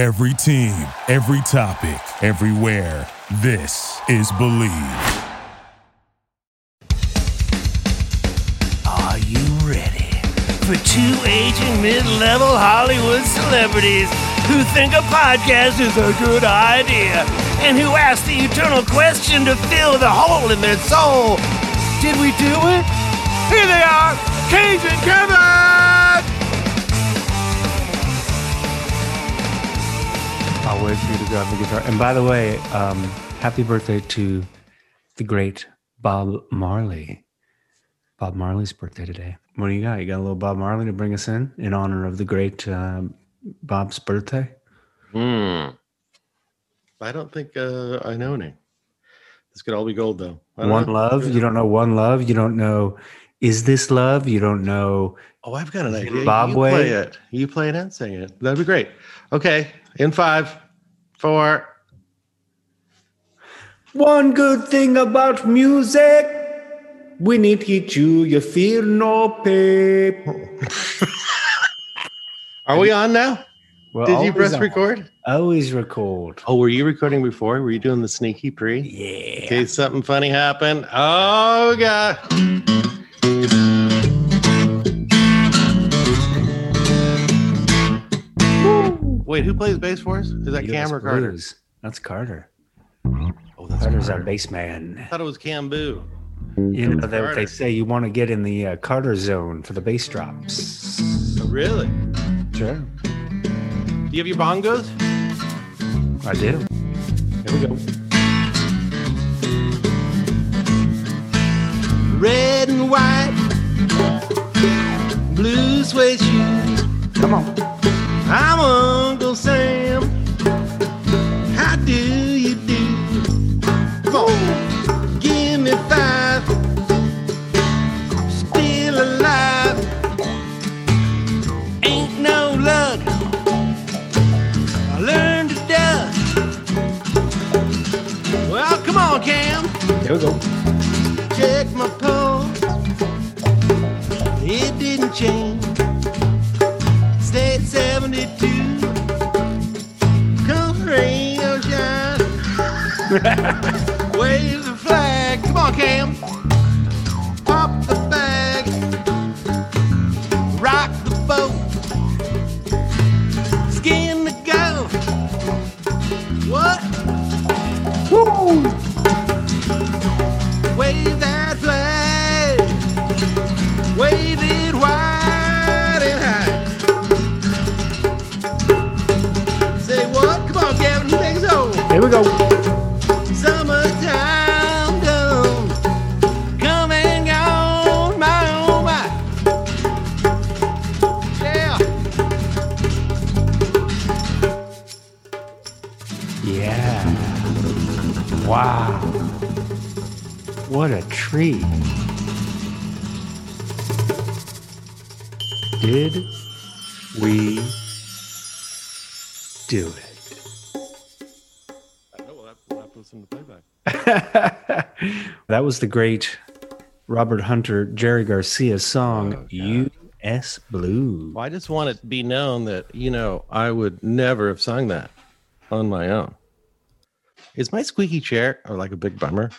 Every team, every topic, everywhere. This is Believe. Are you ready for two aging mid-level Hollywood celebrities who think a podcast is a good idea and who ask the eternal question to fill the hole in their soul? Did we do it? Here they are, Cage and Kevin! I'll wait for you to grab the guitar. And by the way, um, happy birthday to the great Bob Marley. Bob Marley's birthday today. What do you got? You got a little Bob Marley to bring us in in honor of the great um, Bob's birthday? Hmm. I don't think uh, I know any. This could all be gold, though. One know. Love. You don't know One Love. You don't know Is This Love? You don't know Oh, I've got an idea. Bob you Way? play it. You play it and sing it. That'd be great. Okay. In five, four. One good thing about music. When it hits you, you feel no pain. Are we on now? Well, Did you press on. record? Always record. Oh, were you recording before? Were you doing the sneaky pre? Yeah. In case something funny happened. Oh, God. Wait, who plays bass for us? Is that US Cam or Carter? Blues. That's Carter. Oh, that's Carter's our Carter. bass man. I thought it was Cam Boo. You know that they say you want to get in the uh, Carter zone for the bass drops. Oh, really? Sure, Do you have your bongos? I do. Here we go. Red and white, blue suede shoes. Come on. I'm Uncle Sam. How do you do? Come on, give me five. Still alive. Ain't no luck. I learned to duck. Well, come on, Cam. Here we go. Wave the flag. Come on, Cam. Pop the bag. Rock the boat. Skin the go. What? Woo! Wave that flag. Wave it wide and high. Say what? Come on, Gavin. Who thinks so? Here we go. Was the great Robert Hunter, Jerry Garcia song, Oh, U.S. Blue. Well, I just want it to be known that, you know, I would never have sung that on my own. Is my squeaky chair or like a big bummer?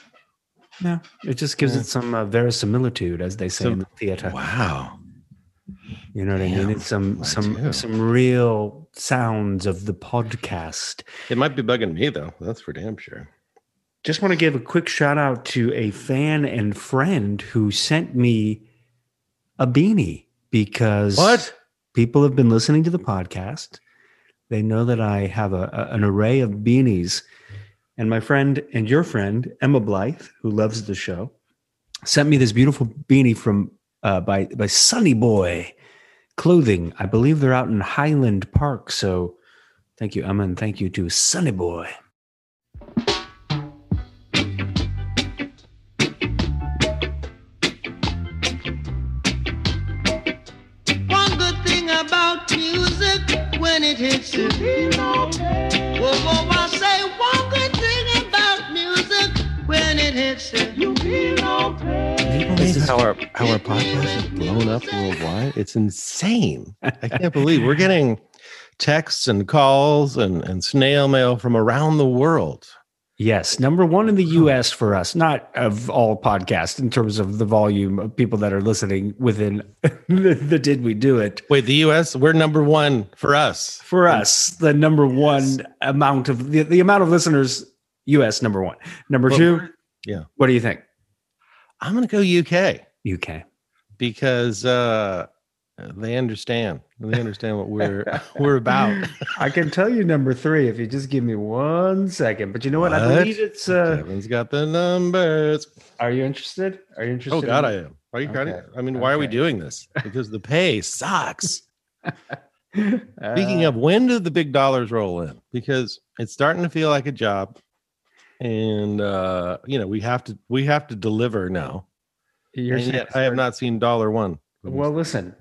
No, it just gives it some uh, verisimilitude, as they say Some- in the theater. Wow. You know what I mean? It's some mine some too. some real sounds of the podcast. It might be bugging me though. That's for damn sure. Just want to give a quick shout out to a fan and friend who sent me a beanie because What? people have been listening to the podcast. They know that I have a, a- an array of beanies. And my friend and your friend, Emma Blythe, who loves the show, sent me this beautiful beanie from uh, by by Sunny Boy Clothing. I believe they're out in Highland Park. So thank you, Emma, and thank you to Sunny Boy. When it hits you. Whoa, whoa, I say one good thing about music when it hits you. This is how our how our podcast is blown up worldwide. It's insane. I can't believe we're getting texts and calls and, and snail mail from around the world. Yes, number one in the U.S. for us, not of all podcasts in terms of the volume of people that are listening within the, the Did We Do It. Wait, the US, we're number one for us. For us, the number one amount of the, the amount of listeners, U.S. number one. Number Well, two, yeah. What do you think? I'm going to go UK UK. because uh, they understand. They understand what we're we're about. I can tell you number three if you just give me one second. But you know what? I What? believe it's. Uh, Kevin's got the numbers. are you interested? Are you interested? Oh God, in- I am. Are you? Okay, I mean, why are we doing this? Because the pay sucks. Speaking Uh, of, when do the big dollars roll in? Because it's starting to feel like a job, and uh, you know we have to we have to deliver now. you're and yet I have not seen dollar one. Well, listen.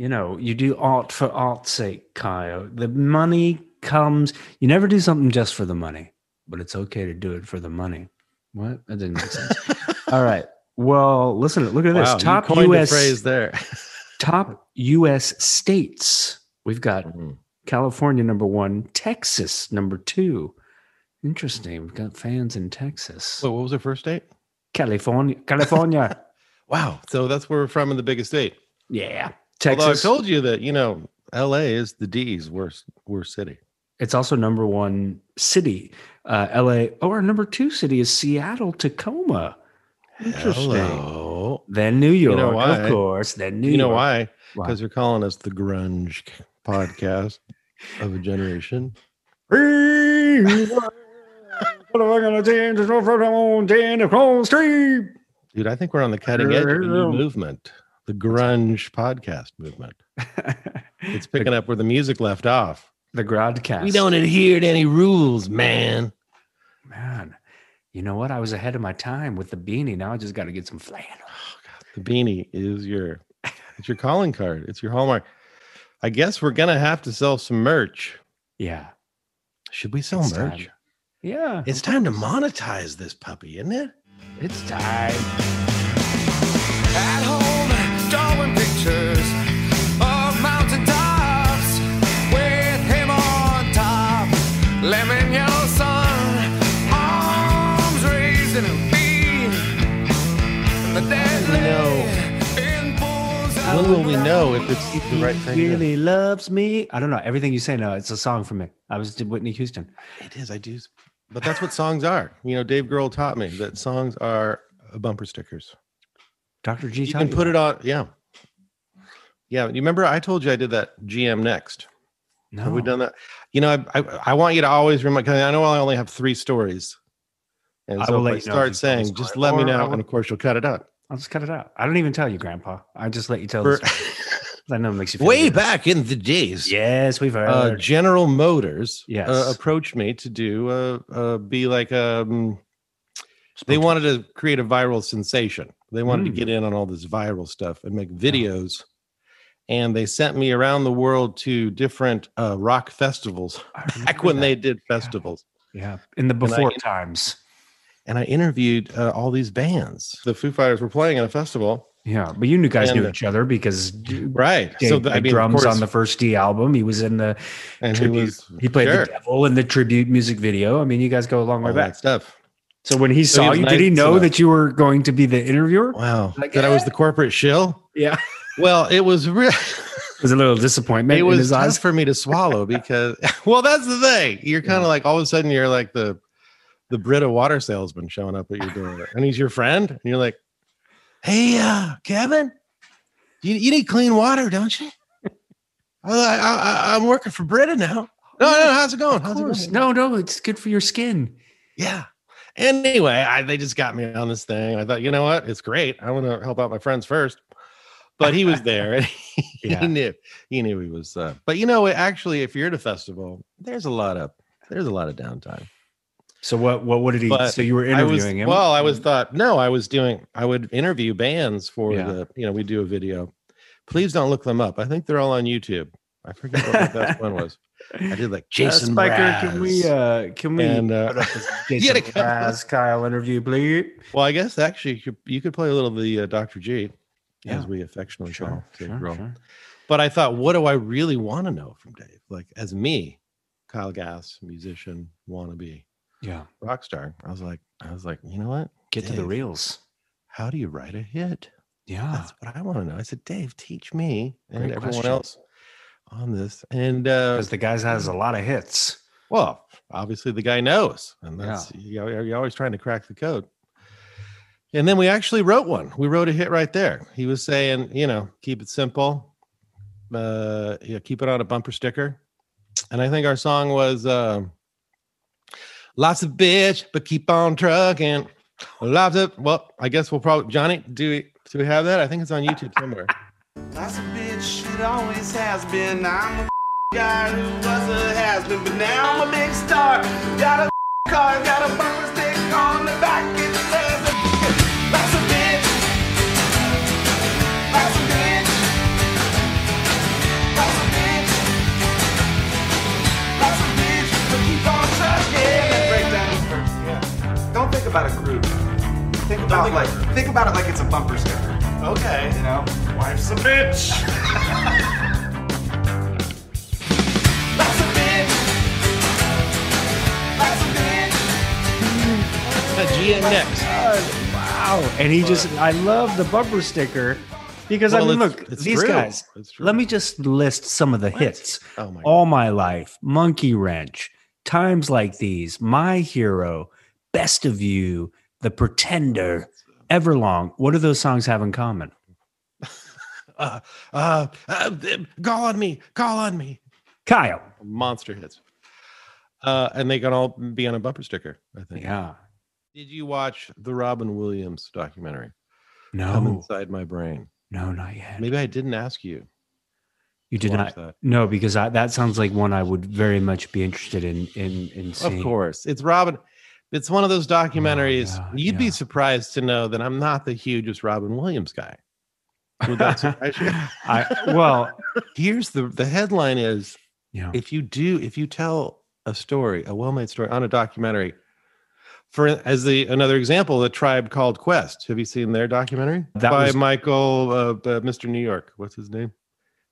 You know, you do art for art's sake, Kyle. The money comes. You never do something just for the money, but it's okay to do it for the money. What? That didn't make sense. All right. Well, listen. Look at wow, this. Top U.S. the phrase there. top U.S. states. We've got Mhm. California number one, Texas number two. Interesting. We've got fans in Texas. Wait, what was the first state? California, California. Wow, so that's where we're from in the biggest state. yeah, Although I told you that you know L.A. is the D's worst worst city. It's also number one city. Uh, LA. Oh, our number two city is Seattle, Tacoma. Interesting. Hello. Then New York, you know why? of course. Then New York. you know why? Because you're calling us the grunge podcast of a generation. What am I gonna change? There's no front on the street. Dude, I think we're on the cutting edge of a new movement, the grunge podcast movement. It's picking up where the music left off. the Grodcast. We don't adhere to any rules, man. man. You know what? I was ahead of my time with the beanie. Now I just got to get some flannel. Oh, the beanie is your it's your calling card. It's your hallmark. I guess we're gonna have to sell some merch. Yeah. Should we sell It's merch? time. Yeah. It's time to monetize this puppy, isn't it? It's time. When will we know if it's the right thing? to- really loves me. I don't know. Everything you say now, it's a song for me. I was did Whitney Houston. It is. I do. But that's what songs are. You know, Dave Grohl taught me that songs are bumper stickers. Dr. G You can you put that. it on. Yeah. Yeah. You remember I told you I did that GM next. No. Have we done that? You know, I, I, I want you to always remember, because I know I only have three stories. And I so will if I if start you tell the saying, just let me know. And of course, you'll cut it out. I'll just cut it out. I don't even tell you, Grandpa. I just let you tell For-. I know it makes you feel way good. back in the days, Yes, we've heard. uh, General Motors Yes. uh, approached me to do uh, uh, be like um, they wanted to create a viral sensation. They wanted to Mm. get in on all this viral stuff and make videos. And they sent me around the world to different uh, rock festivals back when that. they did festivals. yeah, in the before in- times. And I interviewed uh, all these bands. The Foo Fighters were playing at a festival. Yeah, but you knew guys And knew each other because Right. Dave so the, I mean, drums on the first D album. He was in the and he was he played sure, the devil in the tribute music video. I mean, you guys go a long way all back. that stuff. So when he So he saw was you, did he know enough. that you were going to be the interviewer? Wow. Like, that I was the corporate shill. Yeah, Well, it was real. it was a little disappointment it in was his tough eyes. for me to swallow because well that's the thing you're kind of Yeah. like all of a sudden you're like the the brita water salesman showing up at your door and he's your friend? And you're like hey uh kevin you, you need clean water don't you? Well, I, i'm working for brita now. No no how's it going? How's it going? No, no, it's good for your skin. yeah. Anyway I, they just got me on this thing. I thought you know what? It's great. I want to help out my friends first. But he was there and he, Yeah. knew he knew he was uh, but you know actually if you're at a festival there's a lot of there's a lot of downtime So what? What? What did he? But so you were I was interviewing him? well i was thought no i was doing i would interview bands for Yeah. the you know we do a video please don't look them up i think they're all on youtube i forget what the best one was i did like Uh, jason Spiker, can we? Uh, can we? And, uh, put up Jason gotta come- Mraz, Kyle interview, please. well i guess actually you could, you could play a little of the uh, dr g Yeah. as we affectionately call Dave Grohl. But I thought, what do I really want to know from Dave? Like as me, Kyle Gass, musician, wannabe Yeah. rock star. I was like, I was like, you know what? Get to the reels. How do you write a hit? Yeah. That's what I want to know. I said, Dave, teach me and Great everyone question. else on this. And uh, Because the guys has a lot of hits. well, obviously the guy knows, and that's you know, you're always trying to crack the code. And then we actually wrote one. We wrote a hit right there. He was saying, you know, keep it simple, uh, yeah, keep it on a bumper sticker. And I think our song was uh, lots of bitch, but keep on trucking. Lots of well, I guess we'll probably Johnny. Do we do we have that? I think it's on YouTube somewhere. That's a bitch, it always has been. I'm a guy who was a has been, but now I'm a big star. Got a car, got a bumper stick on the back. About a groove. Think about like think about it like it's a bumper sticker. Okay. You know, wife's a bitch. That's a bitch. That's a bitch. GM next. Wow. And he just, I love the bumper sticker because I mean, it's- look, it's these true. guys, let me just list some of the hits. Oh my All My Life, Monkey Wrench, Times Like These, My Hero, Best of You, The Pretender, Everlong. What do those songs have in common? uh, uh, uh, call on me, call on me. Kyle. Monster hits. Uh, and they can all be on a bumper sticker, I think. Yeah. Did you watch the Robin Williams documentary? Come No, inside my brain. no, not yet. Maybe I didn't ask you. You did not. that. No, because I, that sounds like one I would very much be interested in in in seeing. Of course, it's Robin. It's one of those documentaries. yeah, You'd yeah. be surprised to know that I'm not the hugest Robin Williams guy. Would that surprise you? I well, Here's the the headline is yeah. if you do if you tell a story a well-made story on a documentary for as the another example the tribe called quest have you seen their documentary That by was- michael uh, uh, mr new york what's his name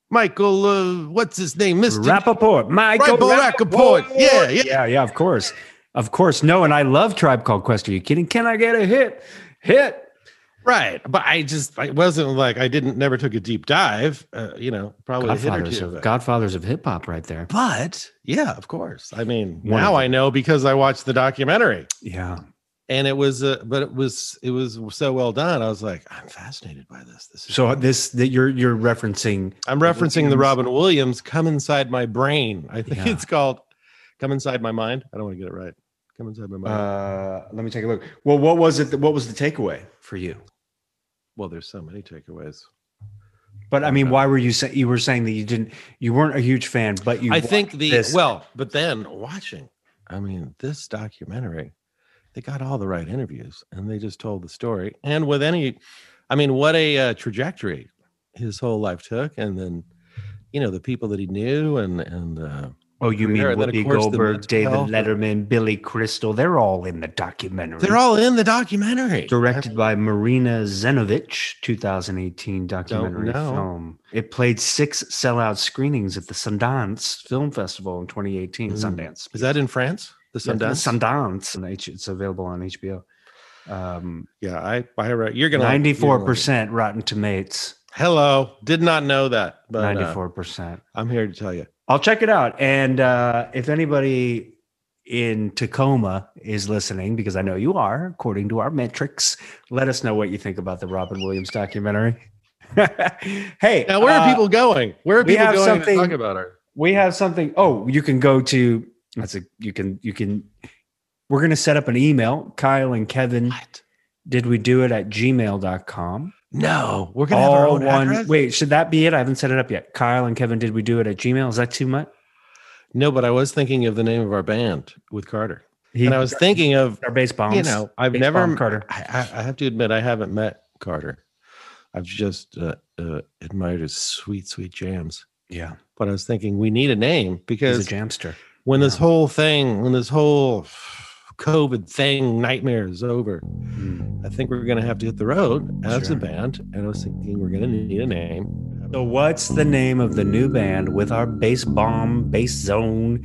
michael uh, what's his name mr Rapaport, Michael Michael Rapaport. Yeah, yeah. yeah, yeah. Of course, of course. No, and I love Tribe Called Quest. Are you kidding? Can I get a hit? Hit. right but i just i wasn't like i didn't never took a deep dive uh, you know probably a hit or Godfathers of. Godfathers of hip hop, right there. but yeah of course i mean now i know because i watched the documentary Yeah. and it was uh, but it was it was so well done i was like i'm fascinated by this this is So this that you're you're referencing. i'm referencing the robin williams come inside my brain i think Yeah. it's called come inside my mind i don't want to get it right come inside my mind Uh, let me take a look. Well, what was it? What was the takeaway for you? well there's so many takeaways But I mean, why were you saying you were saying that you didn't you weren't a huge fan, but you i think the this. well but then watching i mean this documentary they got all the right interviews and they just told the story and with any i mean what a uh, trajectory his whole life took and then you know the people that he knew and and uh Oh, you mean career, and then, of Whoopi Goldberg, David. Letterman, Billy Crystal? They're all in the documentary. they're all in the documentary directed by Marina Zenovich, 2018 documentary film. It played six sellout screenings at the Sundance Film Festival in 2018. Mm. Sundance. is that in france the Yeah, the Sundance? Sundance. It's available on HBO. Um, yeah i i you're gonna you're gonna like it. 94% Rotten Tomatoes. hello did not know that but uh, 94%. i'm here to tell you I'll check it out. And uh, if anybody in Tacoma is listening, because I know you are, according to our metrics, let us know what you think about the Robin Williams documentary. hey, now where are uh, people going where are people have going to talk about her We have something. Oh, you can go to. That's a. You can. You can. We're gonna set up an email. Kyle and Kevin. What? Did we do it at gmail.com? No we're gonna have our All own one. address? Wait, should that be it? I haven't set it up yet. Kyle and Kevin, did we do it at Gmail? Is that too much? no but i was thinking of the name of our band with carter He, and i was thinking of our bass bombs. you know i've Bass never Carter. I, I I have to admit i haven't met carter i've just uh, uh, admired his sweet sweet jams Yeah, but i was thinking we need a name because he's a jamster. when this whole thing when this whole covid thing nightmare is over Mm. i think we're going to have to hit the road as Sure. a band and i was thinking we're going to need a name So, what's the name of the new band with our bass bomb, bass zone,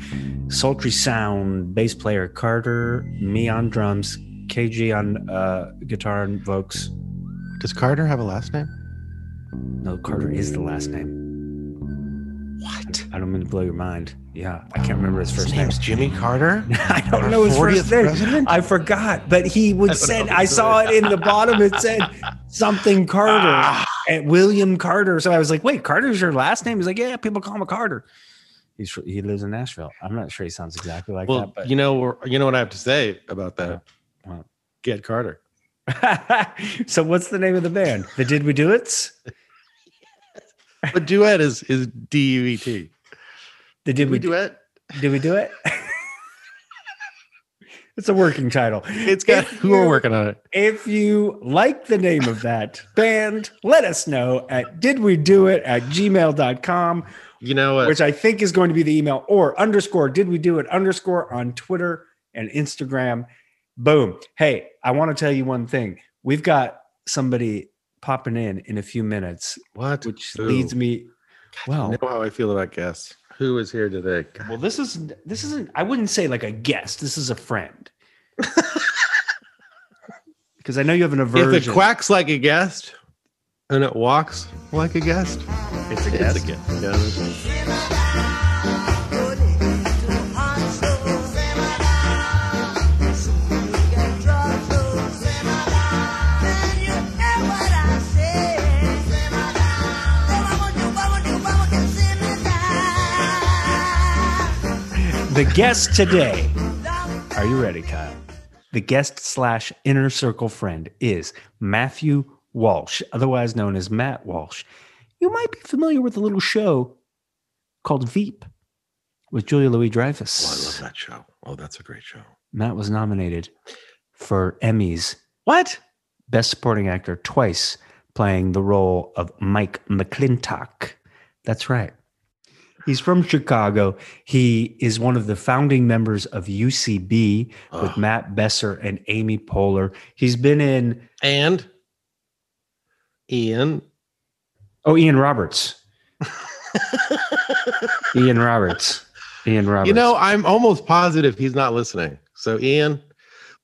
sultry sound, bass player Carter, me on drums, KG on uh, guitar and vocals? Does Carter have a last name? No, Carter is the last name. What? I don't mean to blow your mind. Yeah, I can't remember his His first name. name's Jimmy Carter. I don't know his 40th first name. president? I forgot, but he would said I saw it in the bottom. It said something Carter Ah. and William Carter. So I was like, "Wait, Carter's your last name?" He's like, "Yeah, people call him Carter." He's he lives in Nashville. I'm not sure he sounds exactly like Well, that, but you know, you know what I have to say about that. What? Get Carter. so what's the name of the band? The Did We Do It's? But duet is is D U E T. The Did We Do it? Did we do it? it's a working title. It's got. If We're working on it. If you like the name of that band, let us know at did we do it at gmail.com, You know what? which I think is going to be the email, or underscore did we do it underscore on Twitter and Instagram. Boom. Hey, I want to tell you one thing. We've got somebody popping in in a few minutes, what? which Who? leads me. You Well, know how I feel about guests. Who is here today? God, well, this is this isn't. I wouldn't say like a guest. This is a friend. Because I know you have an aversion. If it quacks like a guest and it walks like a guest, it's a it's guest. a guest. The guest today. Are you ready, Kyle? The guest slash inner circle friend is Matthew Walsh, otherwise known as Matt Walsh. You might be familiar with a little show called Veep with Julia Louis Oh, I Dreyfus. love that show. Oh, that's a great show. Matt was nominated for Emmys What? Best Supporting Actor twice, playing the role of Mike McLintock. That's right. He's from Chicago. He is one of the founding members of UCB with Oh. Matt Besser and Amy Poehler. He's been in, And Ian. oh, Ian Roberts. Ian Roberts. Ian Roberts. You know, I'm almost positive he's not listening. So, Ian,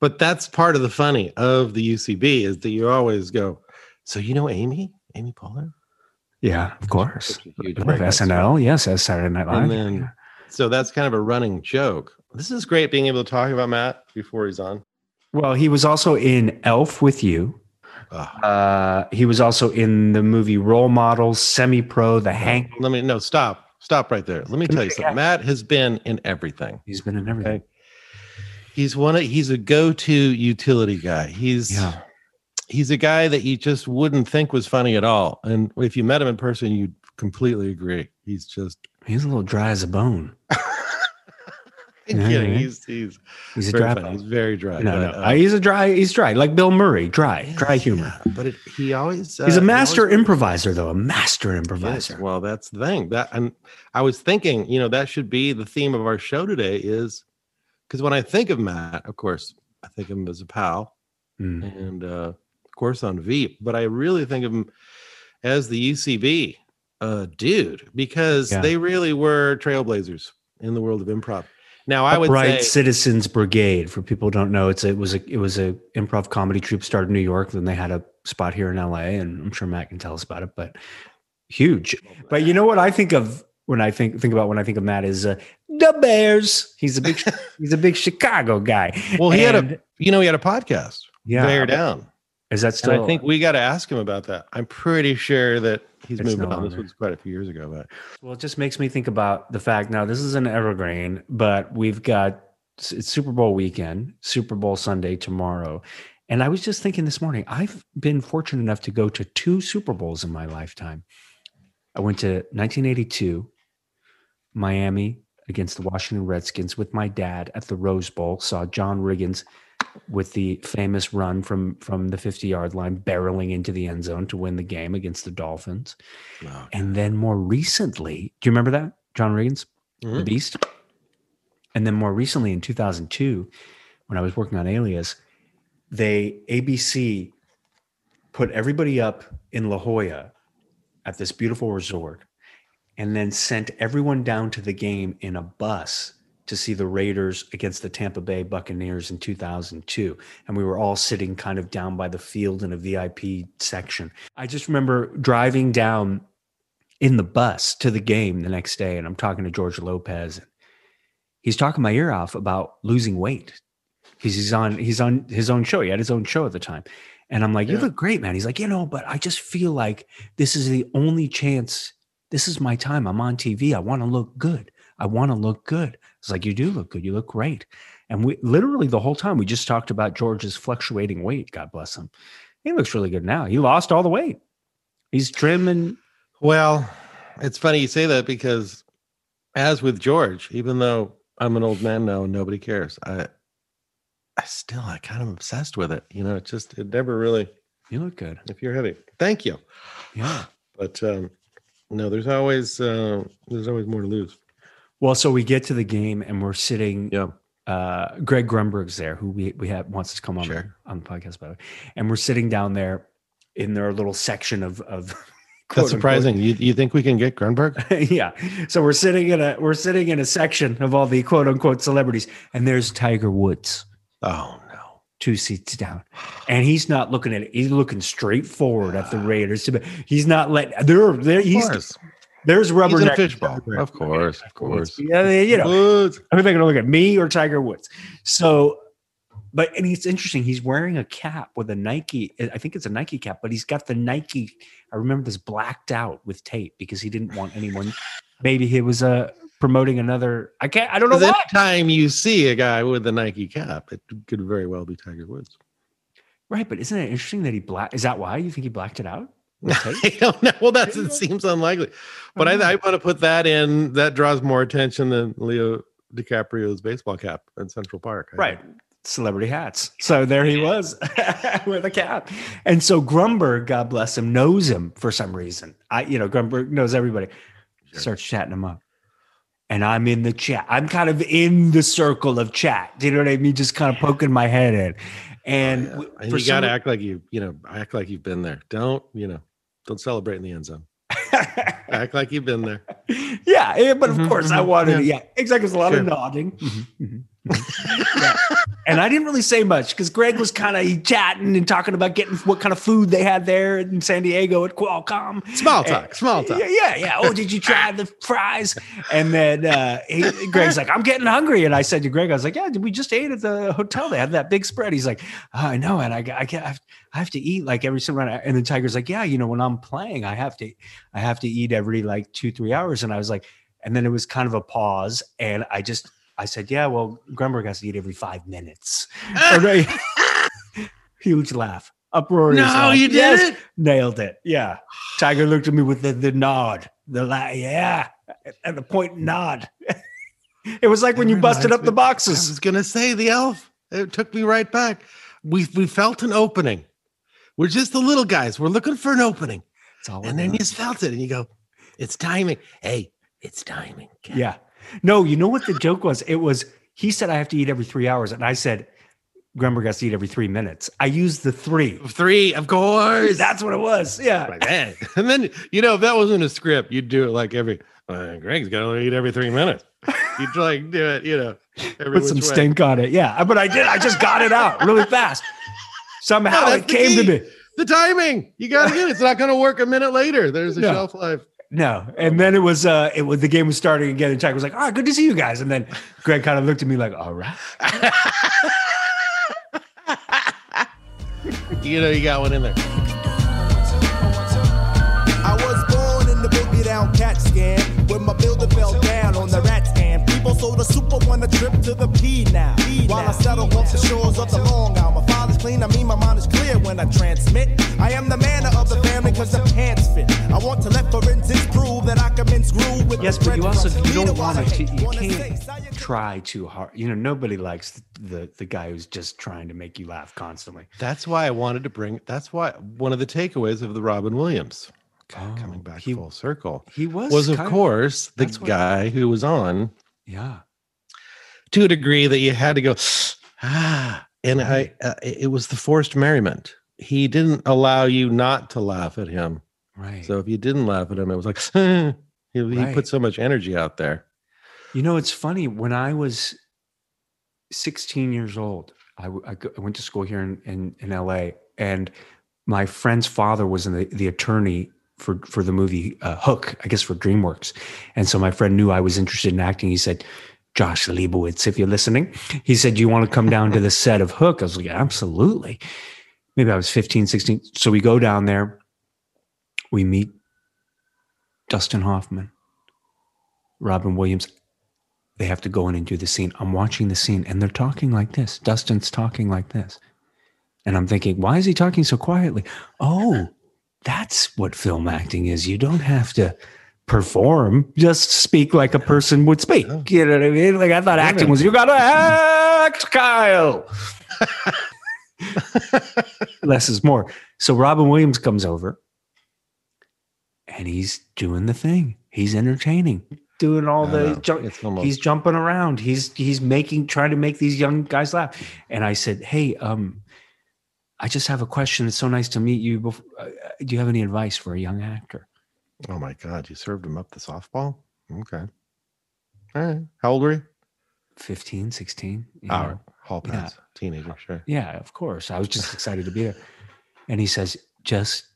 but that's part of the funny of the UCB is that you always go, So, you know Amy? Amy Poehler? Yeah, of course. Such a huge SNL, yes, as Saturday Night Live. And then, so that's kind of a running joke. This is great being able to talk about Matt before he's on. Well, he was also in Elf with you. Ah. Uh, he was also in the movie Role Models, Semi Pro, The Hank. Let me, no, stop. Stop right there. Let me tell you something. Matt has been in everything. He's been in everything. Okay. He's one of, he's a go-to utility guy. He's, Yeah. He's a guy that you just wouldn't think was funny at all. And if you met him in person, you'd completely agree. He's just He's a little dry as a bone. I'm Yeah, kidding. He's he's He's a very dry. He's very dry. No, but, no. uh, he's a dry. He's dry, like Bill Murray. Dry, dry humor. yeah, but it, he always He's uh, a he master always- improviser, though. A master Yes, improviser. well, that's the thing. That and I was thinking, you know, that should be the theme of our show today. Is because when I think of Matt, of course, I think of him as a pal, Mm. and uh, course on Veep, but I really think of him as the UCB uh, dude because Yeah. they really were trailblazers in the world of improv. Now, I would Upright say, Citizens Brigade. For people who don't know, it's a, it was a it was a improv comedy troupe started in New York. Then they had a spot here in L.A. And I'm sure Matt can tell us about it. But huge. But you know what I think of when I think think about when I think of Matt is uh, the Bears. He's a big he's a big Chicago guy. well, he had a, you know, he had a podcast, yeah. Bear Down. Is that still? And? I think we got to ask him about that. I'm pretty sure that he's moved no on. This was quite a few years ago, but Well, it just makes me think about the fact now this is an evergreen, but we've got it's Super Bowl weekend, Super Bowl Sunday tomorrow. And I was just thinking this morning, I've been fortunate enough to go to two Super Bowls in my lifetime. I went to 1982, Miami against the Washington Redskins with my dad at the Rose Bowl, saw John Riggins with the famous run from from the 50 yard line barreling into the end zone to win the game against the Dolphins. no. And then more recently, do you remember that? John Riggins, the Mhm. Beast? And then more recently in 2002, when I was working on Alias, they ABC put everybody up in La Jolla at this beautiful resort and then sent everyone down to the game in a bus to see the Raiders against the Tampa Bay Buccaneers in 2002. And we were all sitting kind of down by the field in a VIP section. I just remember driving down in the bus to the game the next day, and I'm talking to George Lopez. He's talking my ear off about losing weight because he's on he's on his own show. He had his own show at the time. And I'm like, you look great, man. He's like, you know, but I just feel like this is the only chance. This is my time. I'm on TV. I want to look good. I want to look good. It's like, you do look good. You look great. And we literally the whole time we just talked about George's fluctuating weight. God bless him. He looks really good now. He lost all the weight. He's trim and Well, it's funny you say that because, as with George, even though I'm an old man now and nobody cares, I, I still I kind of obsessed with it. You know, it just it never really. you look good. If you're heavy, thank you. Yeah. But um, no, there's always uh, there's always more to lose. Well, so we get to the game and we're sitting. Yeah. Uh, Greg Grunberg's there, who we we have wants to come on Sure. on the podcast by the way, and we're sitting down there in their little section of of. That's unquote, surprising. You you think we can get Grunberg? yeah. So we're sitting in a we're sitting in a section of all the quote unquote celebrities, and there's Tiger Woods Oh no. two seats down, and he's not looking at it. He's looking straight forward at the Raiders. He's not letting there. There he's course. There's rubber He's in a neck- fishbowl. Of course. Of course. Yeah, you know. Woods. Are they going to look at me or Tiger Woods? So, but and it's interesting. He's wearing a cap with a Nike. I think it's a Nike cap, but he's got the Nike. I remember this blacked out with tape because he didn't want anyone. Maybe he was uh, promoting another. I can't. I don't know Because time you see a guy with a Nike cap, it could very well be Tiger Woods. Right, but isn't it interesting that he black? Is that why you think he blacked it out? I don't know. Well, that's it seems unlikely, but I, uh-huh. I want to put that in. That draws more attention than Leo DiCaprio's baseball cap in Central Park. I right. think. celebrity hats. So there he was with a cap. And so Grunberg god bless him knows him for some reason. I you know Grunberg knows everybody. Starts chatting him up. And i'm in the chat. I'm kind of in the circle of chat. Do you know what i mean? Just kind of poking my head in. And oh, Yeah. w- And you got to act like you, you know, act like you've been there. Don't, you know, don't celebrate in the end zone. Act like you've been there. yeah, yeah, but of Mhm, course I mhm, wanted yeah. yeah, exactly. There's a lot Sure. of nodding. Mhm, mhm, mhm. Yeah. And I didn't really say much because Greg was kind of chatting and talking about getting what kind of food they had there in San Diego at Qualcomm. Small talk, small talk. Yeah, yeah, yeah. Oh, did you try the fries? And then uh, he, Greg's like, I'm getting hungry. And I said to Greg, I was like, Yeah, we just ate at the hotel. They had that big spread. He's like, oh, I know, and I, I, can't I have, I have to eat like every single night. And then Tiger's like, Yeah, you know, when I'm playing, I have to, I have to eat every like two, three hours. And I was like, and then it was kind of a pause, and I just, I said, Yeah, well, Grunberg has to eat every five minutes. Ah! Or no, Huge laugh. Uproarious. No, laugh. you did Yes, it. Nailed it. Yeah. Tiger looked at me with the, the nod, the la- yeah, and the point nod. it was like when you busted reminds up the boxes. I was gonna say the elf. It took me right back. We we felt an opening. We're just the little guys. We're looking for an opening, It's all and then you just felt it, and you go, "It's timing." Hey, it's timing. Ken." yeah. No, you know what the joke was? It was he said I have to eat every three hours, and I said Grunberg has to eat every three minutes. I used the three. three, of course. That's what it was. Yeah. like that. And then you know, if that wasn't a script, you'd do it like every. Uh, Greg's got to eat every three minutes. You'd like do it, you know, every Put some way. stink on it. Yeah. But I did. I just got it out really fast. Somehow No, it came to me. The timing. You got to get it. It's not going to work a minute later. There's a No. shelf life. No, and then it was uh it was the game was starting again, and Tiger was like, "All right, good to see you guys." And then Greg kind of looked at me like, "All right." You know, you got one in there. I was born in the boogie down cat scam when my builder fell down on the rat scam. People sold a super one a trip to the P now. While I settle off the shores of the Long Island. My father's clean, I mean my mind is clear when I transmit. I am the man of the family because the pants fit. I want to let forensics prove that I can mince groove with Yes, the but you also you don't want was to. You can't try too hard. You know, nobody likes the the guy who's just trying to make you laugh constantly. That's why I wanted to bring. That's why one of the takeaways of the Robin Williams Oh, coming back he- full circle He was was, of kind course, the that's what- guy who was on yeah. to a degree that you had to go ah, and I. Uh, it was the forced merriment. He didn't allow you not to laugh at him. Right. So if you didn't laugh at him, it was like he, he Right. put so much energy out there. You know, it's funny. When I was 16 years old, I, I I went to school here in, in, in LA, and my friend's father was in the, the attorney for, for the movie uh, Hook, I guess for DreamWorks. And so my friend knew I was interested in acting. He said, Josh Leibowitz, if you're listening, he said, you want to come down to the set of Hook? I was like, Absolutely. Maybe I was 15, 16. So we go down there, we meet Dustin Hoffman, Robin Williams they have to go in and do the scene. I'm watching the scene and they're talking like this. Dustin's talking like this. And I'm thinking, why is he talking so quietly? Oh, that's what film acting is. You don't have to perform, just speak like a person would speak. You know what I mean? Like I thought acting was you gotta act, Kyle. Less is more. So Robin Williams comes over and he's doing the thing. He's entertaining, doing all the he's jumping around he's he's making trying to make these young guys laugh and i said hey um i just have a question it's so nice to meet you bef- uh, do you have any advice for a young actor Oh my God, you served him up the softball? Okay. All right. How old were you? 15 16 you know? hall yeah. pass. Teenager, sure. yeah of course i was just excited to be there and he says just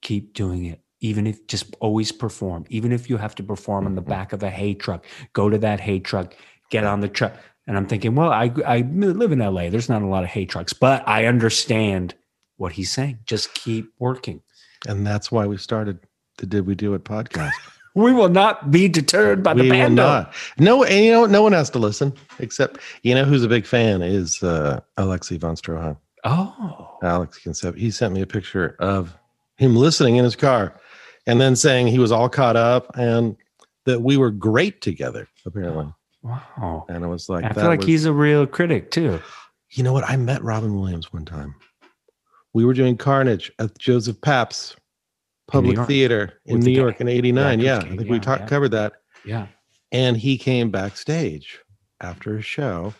keep doing it even if just always perform even if you have to perform on the Mhm. back of a hay truck go to that hay truck get on the truck and i'm thinking well i i live in la there's not a lot of hay trucks but i understand what he's saying just keep working And that's why we started the Did We Do It podcast. we will not be deterred by the we will band. No, and you know, no one has to listen except, you know, who's a big fan is uh, Alexei von Stroheim. oh Alex Concept. He sent me a picture of him listening in his car and then saying he was all caught up and that we were great together, apparently. wow And I was like, i feel like was- he's a real critic too you know what? I met Robin Williams one time. We were doing Carnage at Joseph Papp's Public York. Theater in With New York in 89. Raccoon Yeah, I think we talked yeah. covered that. yeah And he came backstage after his show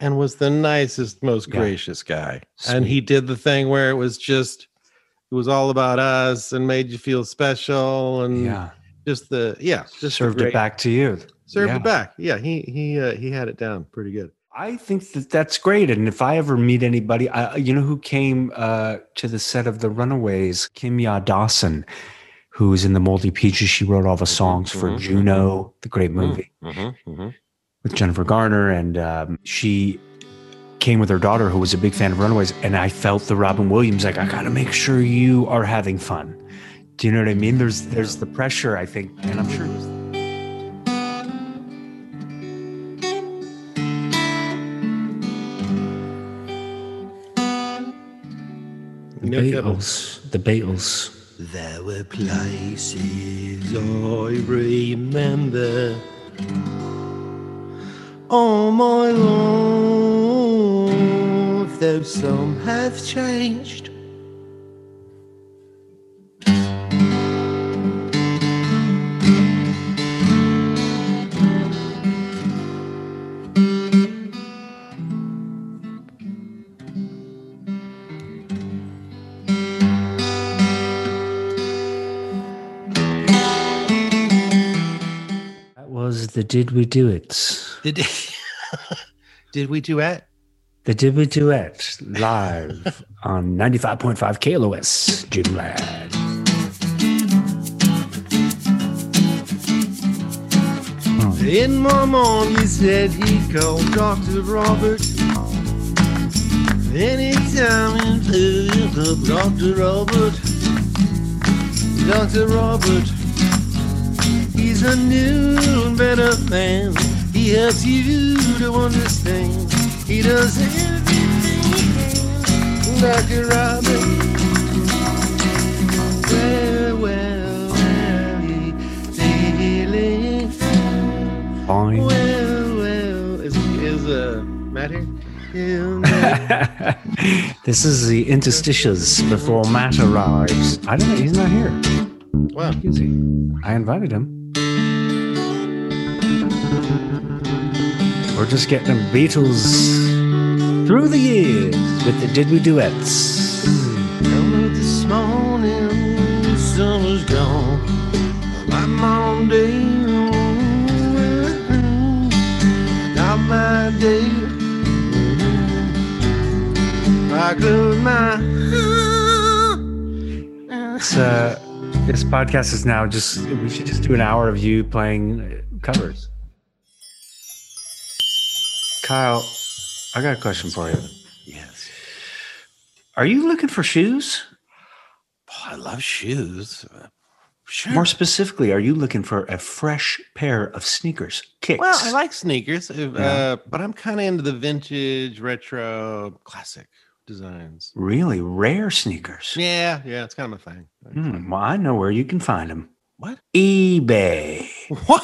and was the nicest, most Yeah. gracious guy. And he did the thing where it was just, it was all about us and made you feel special and yeah just the, yeah, just served great- it back to you Served Yeah. it back. Yeah, he he uh, he had it down pretty good. I think that that's great. And if I ever meet anybody, I, you know, who came uh, to the set of The Runaways, Kimya Dawson, who's in the Moldy Peaches. She wrote all the songs for mhm, Juno, the great movie Mm-hmm, with Jennifer Garner. And um, she came with her daughter, who was a big fan of Runaways. And I felt the Robin Williams, like, I got to make sure you are having fun. Do you know what I mean? There's there's the pressure, I think. And I'm sure it was the Beatles. The Beatles. There were places I remember. Oh my life, though some have changed. The Did We Do It? Did did we duet? The Did We Duet live on 95.5 KLOS, Jim Ladd. In my mom, he said he called Dr. Robert. Anytime he plays up Dr. Robert. Dr. Robert. He's a new and better man. He helps you to understand. He does everything he can. Dr. Robert. Well, well, well, Fine. well, well, is, is uh, Matt here? This is the interstitials before Matt arrives. I don't know. He's not here. Wow. Is he? I invited him. We're just getting them Beatles through the years with the Did We Duets. This morning, all day. Not my day. I close my This, uh, this podcast is now just, we should just do an hour of you playing covers. Kyle, I got a question for you. Yes. Are you looking for shoes? Oh, I love shoes. Sure. More specifically, are you looking for a fresh pair of sneakers, kicks? well, I like sneakers, uh, Yeah. but I'm kind of into the vintage, retro, classic designs. really rare sneakers. Yeah, yeah, it's kind of a thing. Hmm, well, I know where you can find them. What? eBay. What?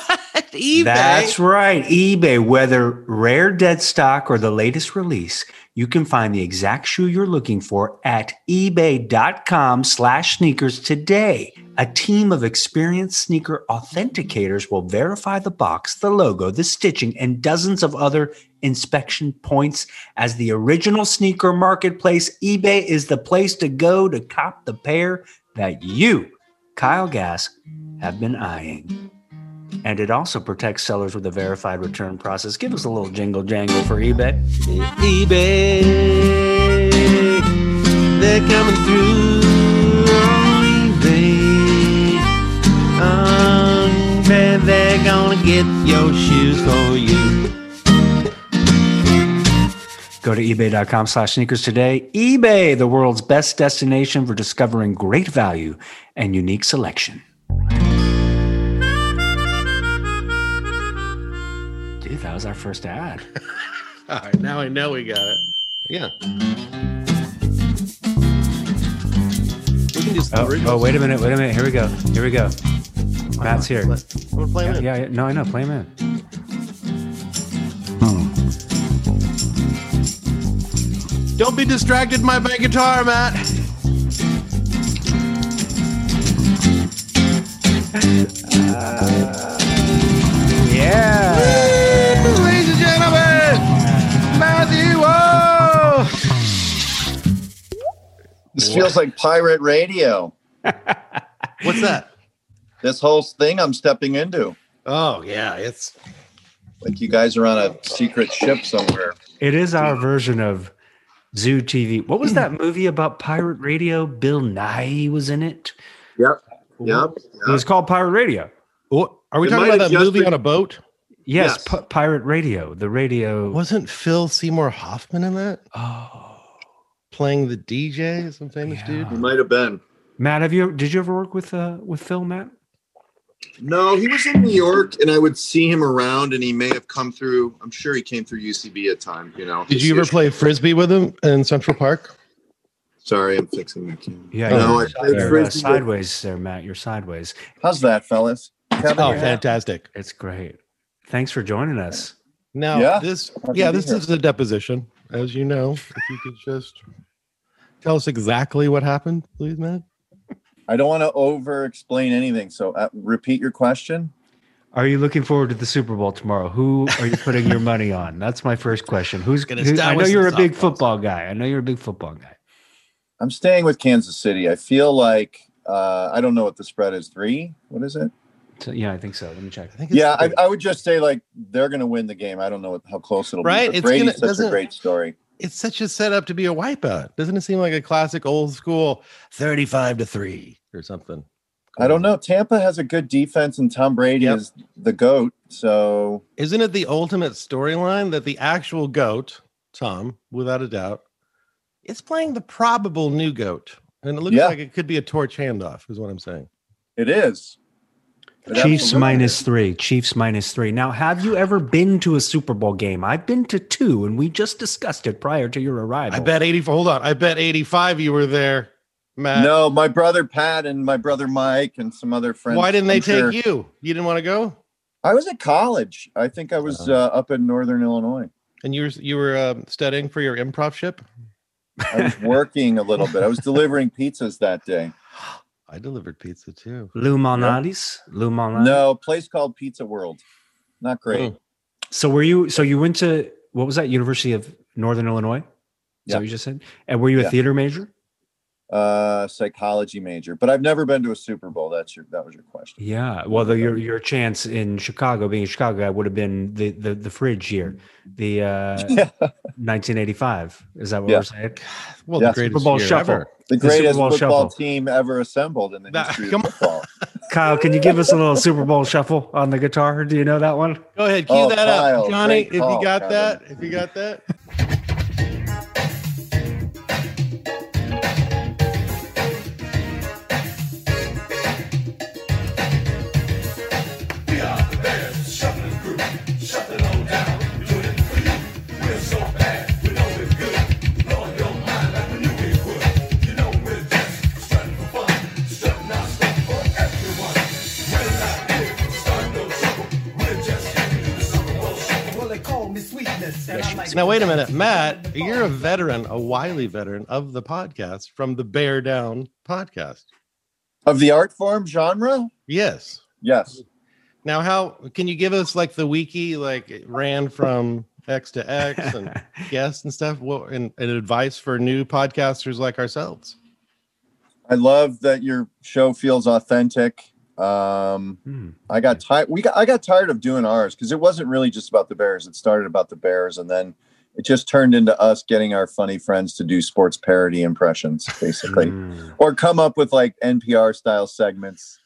eBay? That's right. eBay. Whether rare dead stock or the latest release, you can find the exact shoe you're looking for at ebay.com slash sneakers today. A team of experienced sneaker authenticators will verify the box, the logo, the stitching, and dozens of other inspection points. As the original sneaker marketplace, eBay is the place to go to cop the pair that you, Kyle Gass, have been eyeing. And it also protects sellers with a verified return process. Give us a little jingle jangle for eBay. eBay. They're coming through on eBay. Um, man, they're gonna get your shoes for you. Go to ebay.com slash sneakers today. eBay, the world's best destination for discovering great value and unique selection. Dude, that was our first ad. All right, now I know we got it. Yeah. We can just. Oh, oh, wait a minute. Wait a minute. Here we go. Here we go. Uh-huh. Matt's here. I'm gonna play Yeah, in. yeah, yeah. No, I know. Play him in. Don't be distracted by my guitar, Matt. This feels like pirate radio. What's that? This whole thing I'm stepping into. Oh yeah, it's Like you guys are on a secret ship somewhere. It is our version of Zoo TV. What was that movie about pirate radio? Bill Nighy was in it. Yep. Yep. It was called Pirate Radio. What, are we It talking might about have that just movie been- on a boat? Yes, Yes. P- Pirate Radio. The radio. Wasn't Phil Seymour Hoffman in that? Oh, Playing the DJ, some famous Yeah. dude. It might have been. Matt, have you did you ever work with uh with Phil, Matt? No, he was in New York, and I would see him around, and he may have come through. I'm sure he came through UCB at time. You know. Did you ever play frisbee with him in Central Park? Sorry, I'm fixing the camera. Yeah, No, you're, I played you're, uh, sideways there, Matt. You're sideways. How's that, fellas? Kevin, Oh, you're- fantastic! It's great. Thanks for joining us. Now Yeah. this, Happy yeah, this here. is a deposition, as you know. If you could just tell us exactly what happened, please, Matt. I don't want to over explain anything. So uh, repeat your question. Are you looking forward to the Super Bowl tomorrow? Who are you putting your money on? That's my first question. Who's Gonna who, I know you're a big softballs. football guy. I know you're a big football guy. I'm staying with Kansas City. I feel like uh, I don't know what the spread is. Three? What is it? So, yeah, I think so. Let me check. I think Yeah, I. I would just say like they're going to win the game. I don't know what, how close it'll Right, be. it's Brady's gonna- such a great story. It's such a setup to be a wipeout. Doesn't it seem like a classic old school 35 to 3 or something? I don't know. Tampa has a good defense, and Tom Brady Yep. is the goat. So Isn't it the ultimate storyline that the actual goat, Tom, without a doubt, is playing the probable new goat? And it looks Yeah. like it could be a torch handoff, is what I'm saying. it is. It Chiefs absolutely minus is. three. Chiefs minus three. Now, have you ever been to a Super Bowl game? I've been to two, and we just discussed it prior to your arrival. I bet 84. Hold on. I bet 85 you were there, Matt. No, my brother Pat and my brother Mike and some other friends. Why didn't they I'm take sure- you? You didn't want to go? I was at college. I think I was Uh. uh, up in Northern Illinois. And you were you were um, studying for your improv ship? I was working a little bit. I was delivering pizzas that day. I delivered pizza too. Lou Malnati's. Lou Malnati. No, place called Pizza World. Not great. Mm. So were you? So you went to what was that? University of Northern Illinois. Is Yeah. that what you just said? And were you a Yeah. theater major? Uh, psychology major, but I've never been to a Super Bowl. That's your that was your question. Yeah. Well, the, your your chance in Chicago, being a Chicago guy, would have been the the, the fridge year, the uh, Yeah. 1985. Is that what Yeah. we're saying? Well, Yeah. the greatest Super Bowl shuffle. ever. The The Super greatest Bowl football shuffle. team ever assembled in the Nah, history come of football. Kyle, can you give us a little Super Bowl shuffle on the guitar? Do you know that one? Go ahead, cue Oh, that Kyle, up, Johnny. If call, you got Kevin. that, if you got that. Sweetness. And I like Now, wait a minute, Matt. You're a veteran, a wily veteran of the podcast from the Bear Down podcast. Of the art form genre? Yes. Yes. Now, how can you give us like the wiki? Like it ran from X to X and guests and stuff. What and, and advice for new podcasters like ourselves? I love that your show feels authentic. Um, Hmm. I got tired. We got. I got tired of doing ours because it wasn't really just about the Bears. It started about the Bears, and then it just turned into us getting our funny friends to do sports parody impressions, basically, Mm. or come up with like NPR style segments,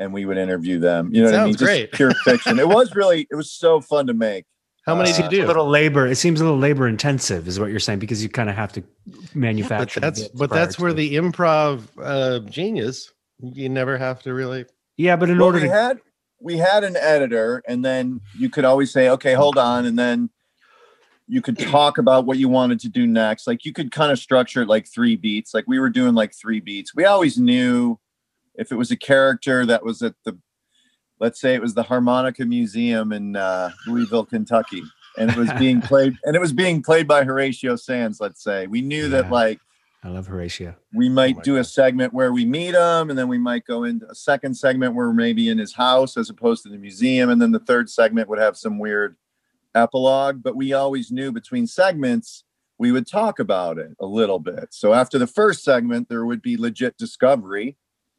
and we would interview them. You know what I mean? Sounds Just great. pure fiction. It was really. It was so fun to make. How many Uh, did you do? A little labor. It seems a little labor intensive, is what you're saying, because you kind of have to but manufacture. that's bits but that's where it. the improv uh, genius. You never have to really. yeah. But in well, order we to had we had an editor, and then you could always say, "Okay, hold on," and then you could talk about what you wanted to do next. Like you could kind of structure it like three beats. Like we were doing like three beats. We always knew if it was a character that was at the, let's say it was the Harmonica Museum in uh, Louisville, Kentucky, and it was being played, and it was being played by Horatio Sands. Let's say we knew Yeah. that like I love Horatio. we might oh my do a segment where we meet him and then we might go into a second segment where we're maybe in his house as opposed to the museum and then the third segment would have some weird epilogue. But we always knew between segments we would talk about it a little bit. So after the first segment there would be legit discovery.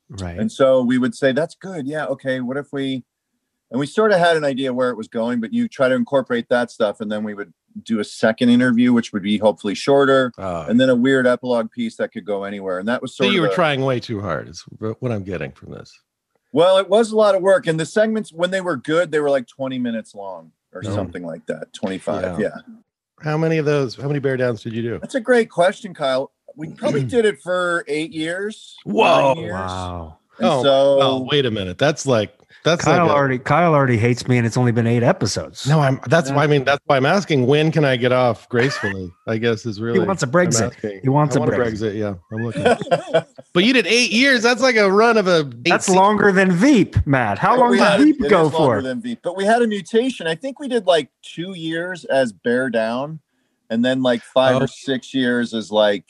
Right. and so we would say that's good. Yeah okay what if we and we sort of had an idea where it was going but you try to incorporate that stuff and then we would do a second interview which would be hopefully shorter Uh, and then a weird epilogue piece that could go anywhere. And that was so you of were a- trying way too hard. Is what I'm getting from this. well, it was a lot of work. And the segments, when they were good, they were like 20 minutes long or Oh. something like that. 25. Yeah. Yeah. How many of those? How many bear downs did you do? That's a great question, Kyle. We probably did it for eight years. Whoa. years. wow. And Oh, so Oh, wait a minute. That's like that's Kyle like a- already Kyle already hates me, and it's only been eight episodes. No, I'm. That's why I mean. That's why I'm asking. When can I get off gracefully? I guess is really. he wants a I'm Brexit. He wants I a want Brexit. Yeah, I'm looking. but you did eight years. That's like a run of a. eight That's se- longer than Veep, Matt. How long did Veep it go is longer for? Than Veep, but we had a mutation. I think we did like two years as Bear Down, and then like five Oh. or six years as like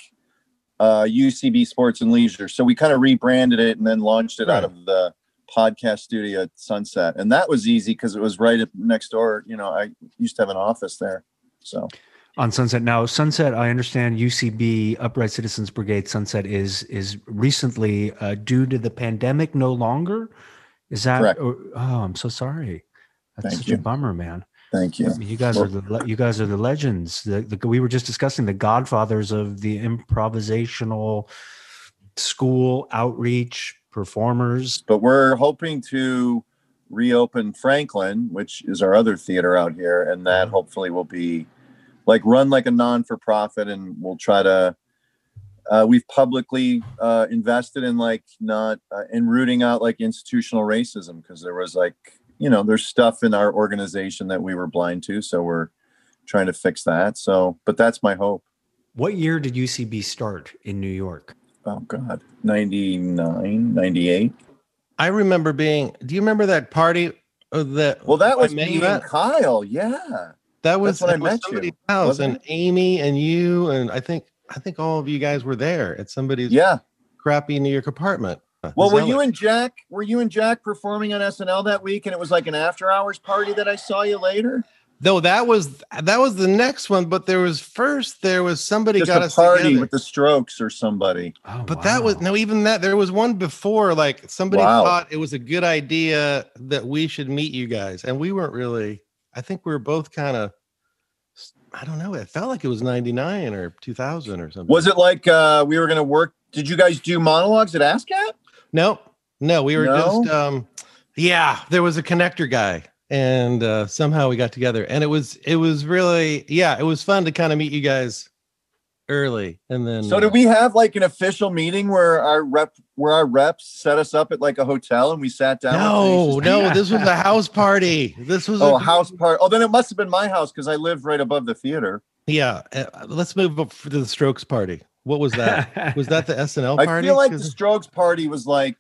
uh, UCB Sports and Leisure. So we kind of rebranded it and then launched it out of the podcast studio at Sunset, and that was easy because it was right next door. You know, I used to have an office there, so on Sunset. Now, Sunset, I understand UCB Upright Citizens Brigade Sunset is is recently uh, due to the pandemic no longer. Is that? Correct. Or, oh, I'm so sorry. That's Thank such you. a bummer, man. thank you. I mean, you guys are the you guys are the legends. The, the, we were just discussing the godfathers of the improvisational school outreach performers. But we're hoping to reopen Franklin, which is our other theater out here, and that hopefully will be like run like a non for profit, and we'll try to. Uh, we've publicly uh, invested in like not uh, in rooting out like institutional racism because there was like you know there's stuff in our organization that we were blind to, so we're trying to fix that. So, but that's my hope. What year did UCB start in New York? Oh God, 99, 98. I remember being. Do you remember that party? uh, That Well, that was me and? Kyle. Yeah. That was when I was met you, somebody's house, wasn't and Amy and you and I think I think all of you guys were there at somebody's Yeah. crappy New York apartment. Well, Is were you and Jack? Were you and Jack performing on SNL that week? And it was like an after hours party that I saw you later. No, that was that was the next one, but there was first there was somebody Just got a us party together. with the Strokes or somebody. Oh, But that was no, even that there was one before. Like somebody Wow. thought it was a good idea that we should meet you guys, and we weren't really. I think we were both kind of. I don't know. It felt like it was ninety nine or two thousand or something. Was it like uh, we were going to work? Did you guys do monologues at ASCAT? No, no, we were No? just. um Yeah, there was a connector guy, and uh somehow we got together, and it was it was really yeah, it was fun to kind of meet you guys early, and then. So uh, did we have like an official meeting where our rep, where our reps set us up at like a hotel and we sat down? No, no, this was a house party. This was Oh, a a house party. Oh, then it must have been my house because I live right above the theater. Yeah, uh, let's move up to the Strokes party. What was that? was that the SNL party? I feel like the Strokes party was like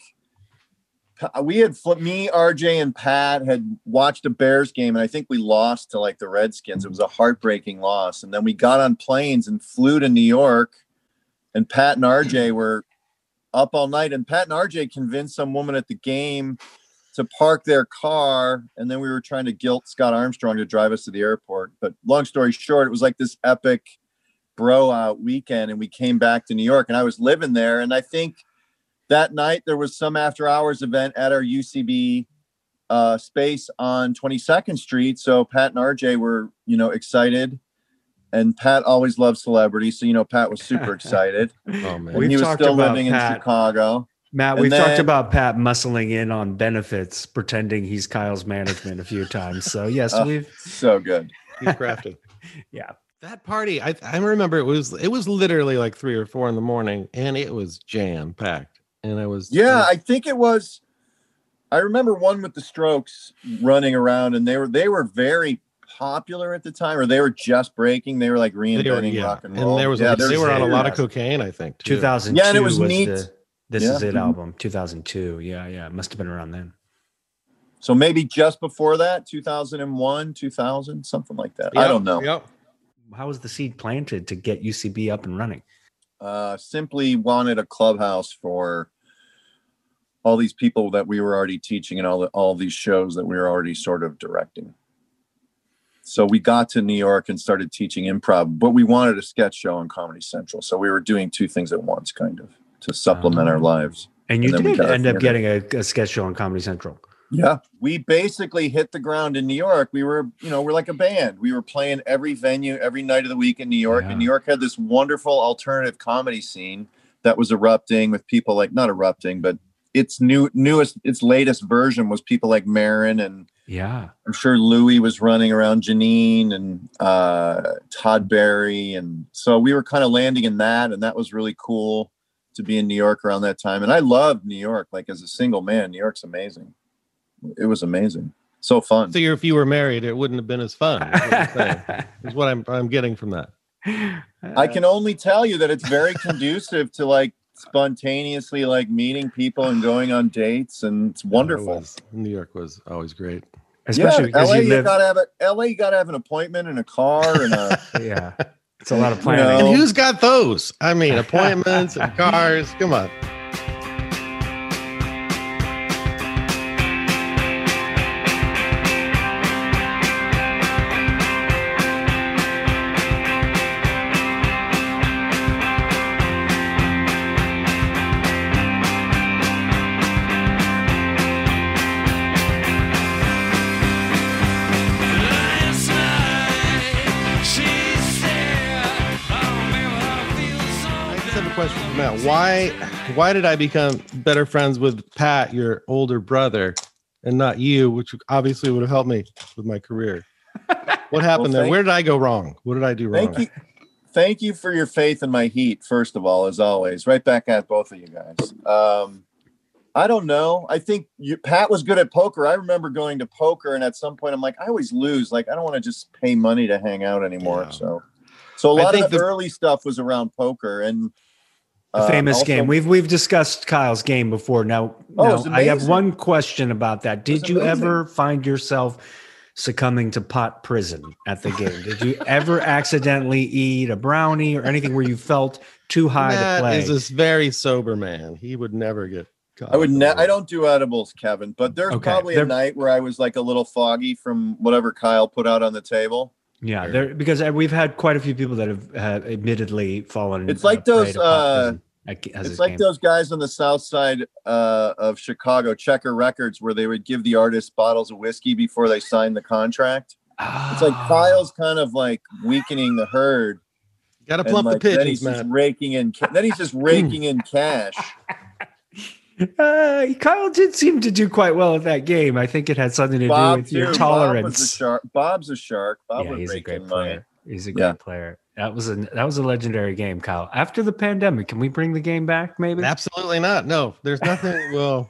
Uh, we had me, RJ, and Pat had watched a Bears game, and I think we lost to like the Redskins. It was a heartbreaking loss, and then we got on planes and flew to New York, and Pat and RJ were up all night, and Pat and RJ convinced some woman at the game to park their car, and then we were trying to guilt Scott Armstrong to drive us to the airport. But long story short, it was like this epic bro out weekend and we came back to New York and I was living there and I think that night there was some after hours event at our UCB uh, space on 22nd Street so Pat and RJ were you know excited and Pat always loved celebrities so you know Pat was super excited oh man, and We've he was talked still about living in Pat. Chicago Matt, And we've talked about Pat muscling in on benefits, pretending he's Kyle's management a few times. So yes, Uh, we've so good he's crafty. yeah. That party, I I remember it was it was literally like three or four in the morning, and it was jam packed. And I was Yeah, I think it was. I remember one with the Strokes running around, and they were they were very popular at the time, or they were just breaking. They were like they were, reinventing yeah, rock and roll. and roll. there was yeah, like, they there's- were on a lot of cocaine. I think too. 2002 Yeah, and it was was, neat. the This Yeah. Is It album, 2002. Yeah, yeah. It must have been around then. So maybe just before that, 2001, 2000, something like that. I don't know. Yep. How was the seed planted to get UCB up and running? Uh, simply wanted a clubhouse for all these people that we were already teaching and all the, all these shows that we were already sort of directing. So we got to New York and started teaching improv, but we wanted a sketch show on Comedy Central. So we were doing two things at once, kind of, to supplement our Oh. lives. And you And did end up theater. getting a, a sketch show on Comedy Central. Yeah. We basically hit the ground in New York. We were, you know, we're like a band. We were playing every venue every night of the week in New York. Yeah. And New York had this wonderful alternative comedy scene that was erupting with people like not erupting, but its new newest its latest version was people like Maron and Yeah. I'm sure Louis was running around Janeane and uh, Todd Barry. And so we were kind of landing in that. And that was really cool to be in New York around that time. And I loved New York. Like as a single man, New York's amazing. It was amazing. So fun. So if you were married, it wouldn't have been as fun. Is what, I'm is what I'm I'm getting from that. I can only tell you that it's very conducive to like spontaneously like meeting people and going on dates. And it's It wonderful. was- New York was always great. Especially yeah, because LA, you you, gotta have a LA, you gotta have an appointment and a car and a yeah. It's a lot of You planning. know, And who's got those? I mean, appointments and cars. Come on. Why did I become better friends with Pat, your older brother, and not you, which obviously would have helped me with my career? What happened there? Where did I go wrong? What did I do wrong? Thank you. Thank you for your faith in my heat, first of all, as always. Right back at both of you guys. Um, I don't know. I think you, Pat was good at poker. I remember going to poker, and at some point, I'm like, I always lose. Like, I don't want to just pay money to hang out anymore. Yeah. So, so a lot of the, the- early stuff was around poker and The uh, famous also- game. We've we've discussed Kyle's game before. Now, Oh, now I have one question about that. Did you ever find yourself succumbing to pot prison at the game? Did you ever accidentally eat a brownie or anything where you felt too high to play? is this very sober man. He would never get I would. Ne- I don't do edibles, Kevin. But there's Okay, probably they're- a night where I was like a little foggy from whatever Kyle put out on the table. Yeah, there because uh, we've had quite a few people that have uh, admittedly fallen. It's like those, uh, as It's like came. those guys on the south side uh, of Chicago, Checker Records, where they would give the artists bottles of whiskey before they signed the contract. It's like Ah. Kyle's kind of like weakening the herd. Got to and, plump like, the Then he's pigeons, just raking in. Ca- then he's just raking in cash. Uh, Kyle did seem to do quite well at that game. I think it had something to Bob do with too. your Bob was a shark. Bob's a shark. Bob yeah, would he's a great in money. player. He's a great Yeah. player. That was a that was a legendary game, Kyle. After the pandemic, can we bring the game back? Maybe. Absolutely not. No, there's nothing. well,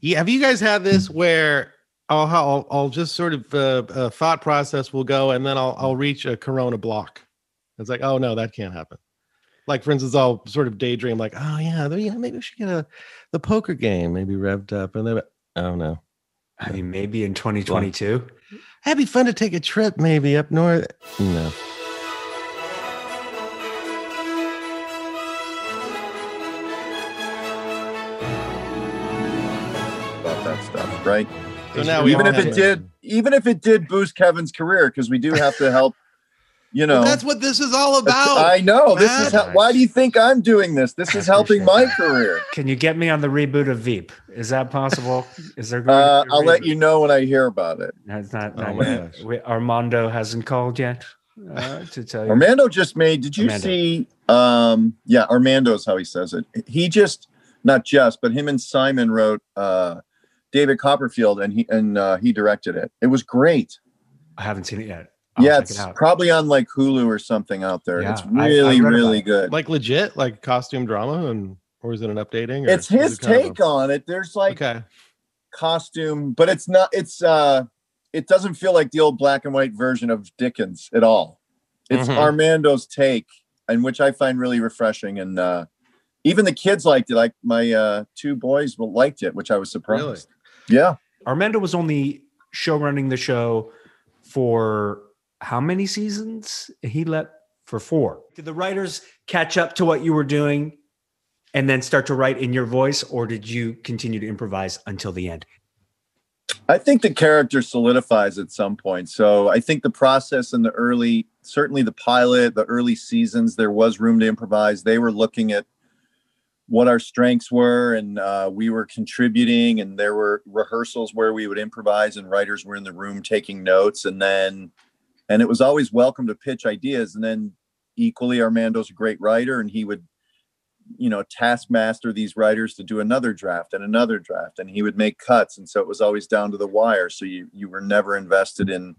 yeah. Have you guys had this where I'll I'll, I'll just sort of uh, uh, thought process will go, and then I'll I'll reach a Corona block. It's like, oh no, that can't happen. Like for instance, I'll sort of daydream, like, oh yeah, you know, maybe we should get a the poker game maybe revved up, and then oh no, I mean, maybe in 2022. that'd be fun to take a trip maybe up north. No. About that stuff, right? So now even if it did, even if it did boost Kevin's career, because we do have to help. You know, But that's what this is all about. I know. This is how, why do you think I'm doing this? This is helping my career. Can you get me on the reboot of Veep? Is that possible? Is there? going Uh, to be a I'll let you know when I hear about it. That's not. Oh not my gosh. We, Armando hasn't called yet uh, to tell you. Armando just made. Did you Armando. see? Um, yeah, Armando's how he says it. He just not just, but him and Simon wrote uh, David Copperfield, and he and uh, he directed it. It was great. I haven't seen it yet. I'll yeah, it's it probably on like Hulu or something out there. Yeah, it's I- I really, really it. good. like legit, like costume drama, and or is it an updating? Or it's his it kind of a- take on it. There's like okay. costume, but it's not. It's uh, it doesn't feel like the old black and white version of Dickens at all. It's Mhm. Armando's take, and which I find really refreshing. And uh, even the kids liked it. Like my uh, two boys liked it, which I was surprised. Really? Yeah, Armando was only show running the show for how many seasons? He let for four. Did the writers catch up to what you were doing and then start to write in your voice, or did you continue to improvise until the end? I think the character solidifies at some point. So I think the process in the early, certainly the pilot, the early seasons, there was room to improvise. They were looking at what our strengths were, and uh, we were contributing, and there were rehearsals where we would improvise, and writers were in the room taking notes, and then, and it was always welcome to pitch ideas. And then equally, Armando's a great writer, and he would you know taskmaster these writers to do another draft and another draft and he would make cuts. And so it was always down to the wire. So you you were never invested in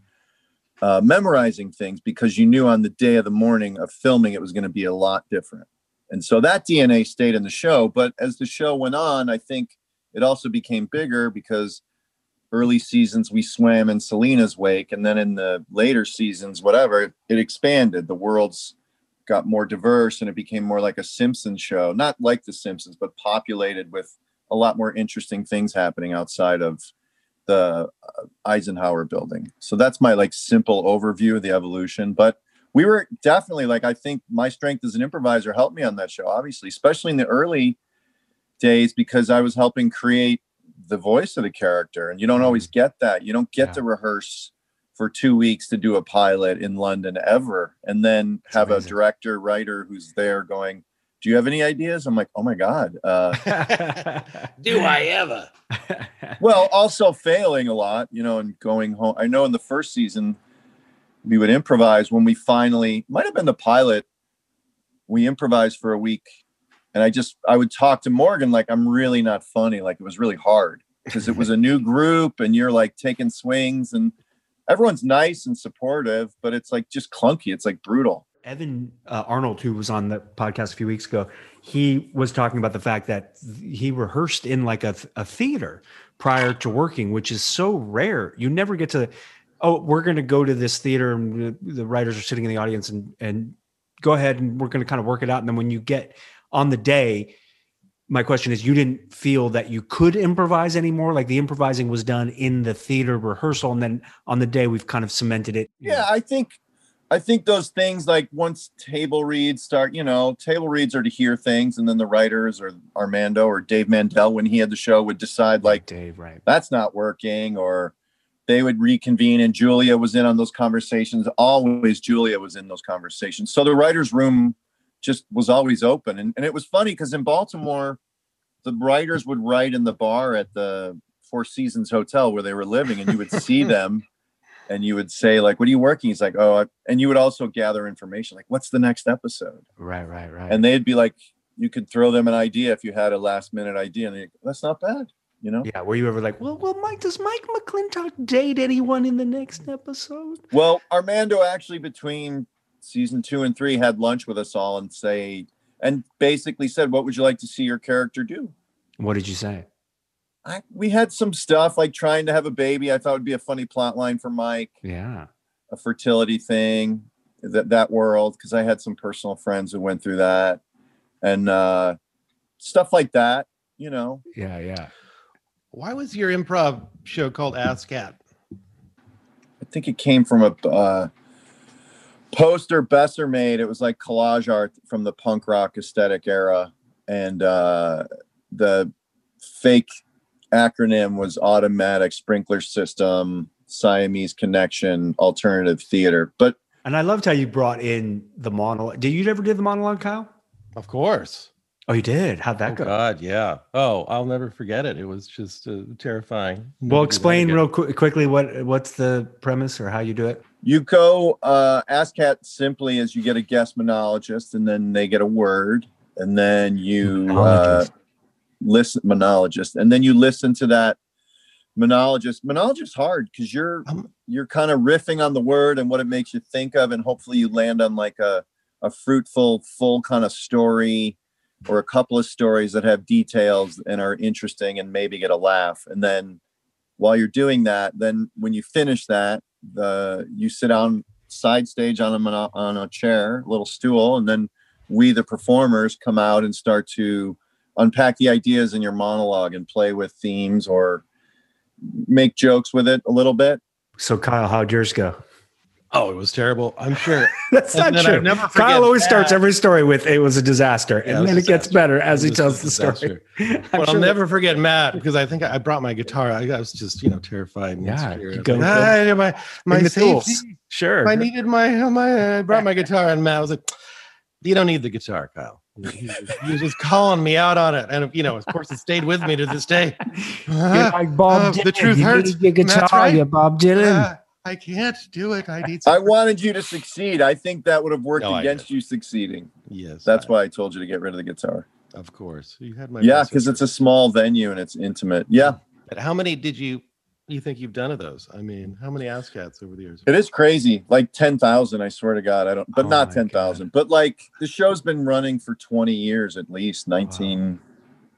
uh, memorizing things because you knew on the day of the morning of filming it was going to be a lot different. And so that dna stayed in the show. But as the show went on i think it also became bigger because early seasons we swam in selina's wake and then in the later seasons whatever it expanded the world's got more diverse and it became more like a Simpsons show, not like The Simpsons, but populated with a lot more interesting things happening outside of the uh, Eisenhower building. So that's my like simple overview of the evolution. But we were definitely like, I think my strength as an improviser helped me on that show, obviously, especially in the early days because I was helping create the voice of the character. And you don't always get that. You don't get Yeah. to rehearse for two weeks to do a pilot in London ever, and then have amazing. a director writer who's there going, "Do you have any ideas?" I'm like, "Oh my god." Uh, Do I ever? well, also failing a lot, you know, and going home. I know in the first season we would improvise when we finally might have been the pilot. We improvised for a week, and I just I would talk to Morgan like I'm really not funny. Like it was really hard because it was a new group, and you're like taking swings, and everyone's nice and supportive, but it's like just clunky. It's like brutal. Evan uh, Arnold, who was on the podcast a few weeks ago, he was talking about the fact that he rehearsed in like a, a theater prior to working, which is so rare. You never get to, oh, we're going to go to this theater and the, writers are sitting in the audience and and go ahead and we're going to kind of work it out. And then when you get on the day, my question is, you didn't feel that you could improvise anymore? Like the improvising was done in the theater rehearsal, and then on the day we've kind of cemented it. Yeah, I think I think those things like once table reads start, you know, table reads are to hear things, and then the writers or Armando or Dave Mandel when he had the show would decide like Dave, right? that's not working, or they would reconvene, and Julia was in on those conversations. Always Julia was in those conversations. So the writers' room just was always open, and and it was funny because in Baltimore, the writers would write in the bar at the Four Seasons Hotel where they were living, and you would see them and you would say like what are you working? He's like oh I, and you would also gather information like what's the next episode? Right, right, right. and they'd be like you could throw them an idea if you had a last minute idea. And they that's not bad you know? Yeah, were you ever like, well, well, Mike, does Mike McLintock date anyone in the next episode? well armando actually between season two and three had lunch with us all and say and basically said what would you like to see your character do What did you say? I, we had some stuff like trying to have a baby i thought would be a funny plot line for mike Yeah. a fertility thing that that world because i had some personal friends who went through that and uh stuff like that you know Yeah, yeah. Why was your improv show called Ass Cat? i think it came from a uh poster besser made it was like collage art from the punk rock aesthetic era and uh the fake acronym was automatic sprinkler system siamese connection alternative theater but And I loved how you brought in the monologue. Did you ever do the monologue, Kyle? Of course. Oh, you did. How'd that oh, go? God, yeah. Oh, I'll never forget it. It was just uh, terrifying. Well, explain real quick, quickly what what's the premise or how you do it. You go uh, ASCAT simply as you get a guest monologist, and then they get a word, and then you uh, listen monologist, and then you listen to that monologist. Monologist hard because you're Um, you're kind of riffing on the word and what it makes you think of, and hopefully you land on like a a fruitful, full kind of story or a couple of stories that have details and are interesting and maybe get a laugh, and then while you're doing that, then when you finish that, the you sit down side stage on a on a chair, little stool, and then we the performers come out and start to unpack the ideas in your monologue and play with themes or make jokes with it a little bit. So, Kyle, how'd yours go? Oh, it was terrible. I'm sure. That's And not true. I'll Kyle always starts every story with "It was a disaster," Yeah, and it then was it gets better as he tells the story. disaster. But I'll sure- never forget Matt because I think I brought my guitar. I was just, you know, terrified. And Yeah, go- like, "Ah, my my safety. Sure. I needed my my. I brought my guitar, and Matt was like, "You don't need the guitar, Kyle." He was, he was just calling me out on it, and you know, of course, it stayed with me to this day. Like Bob Uh, Dylan. the truth you hurts. need your guitar, right. you Bob Dylan. Ah, I can't do it. I need. I wanted you to succeed. I think that would have worked No, against you succeeding. yes, That's I- why I told you to get rid of the guitar. Of course, you had my. Yeah, because it's a small venue and it's intimate. Yeah, But how many did you? You think you've done of those? I mean, how many ASCATs over the years? it is crazy. Like 10,000, I swear to God. I don't, but Oh not my 10,000. But like the show's been running for 20 years at least 19,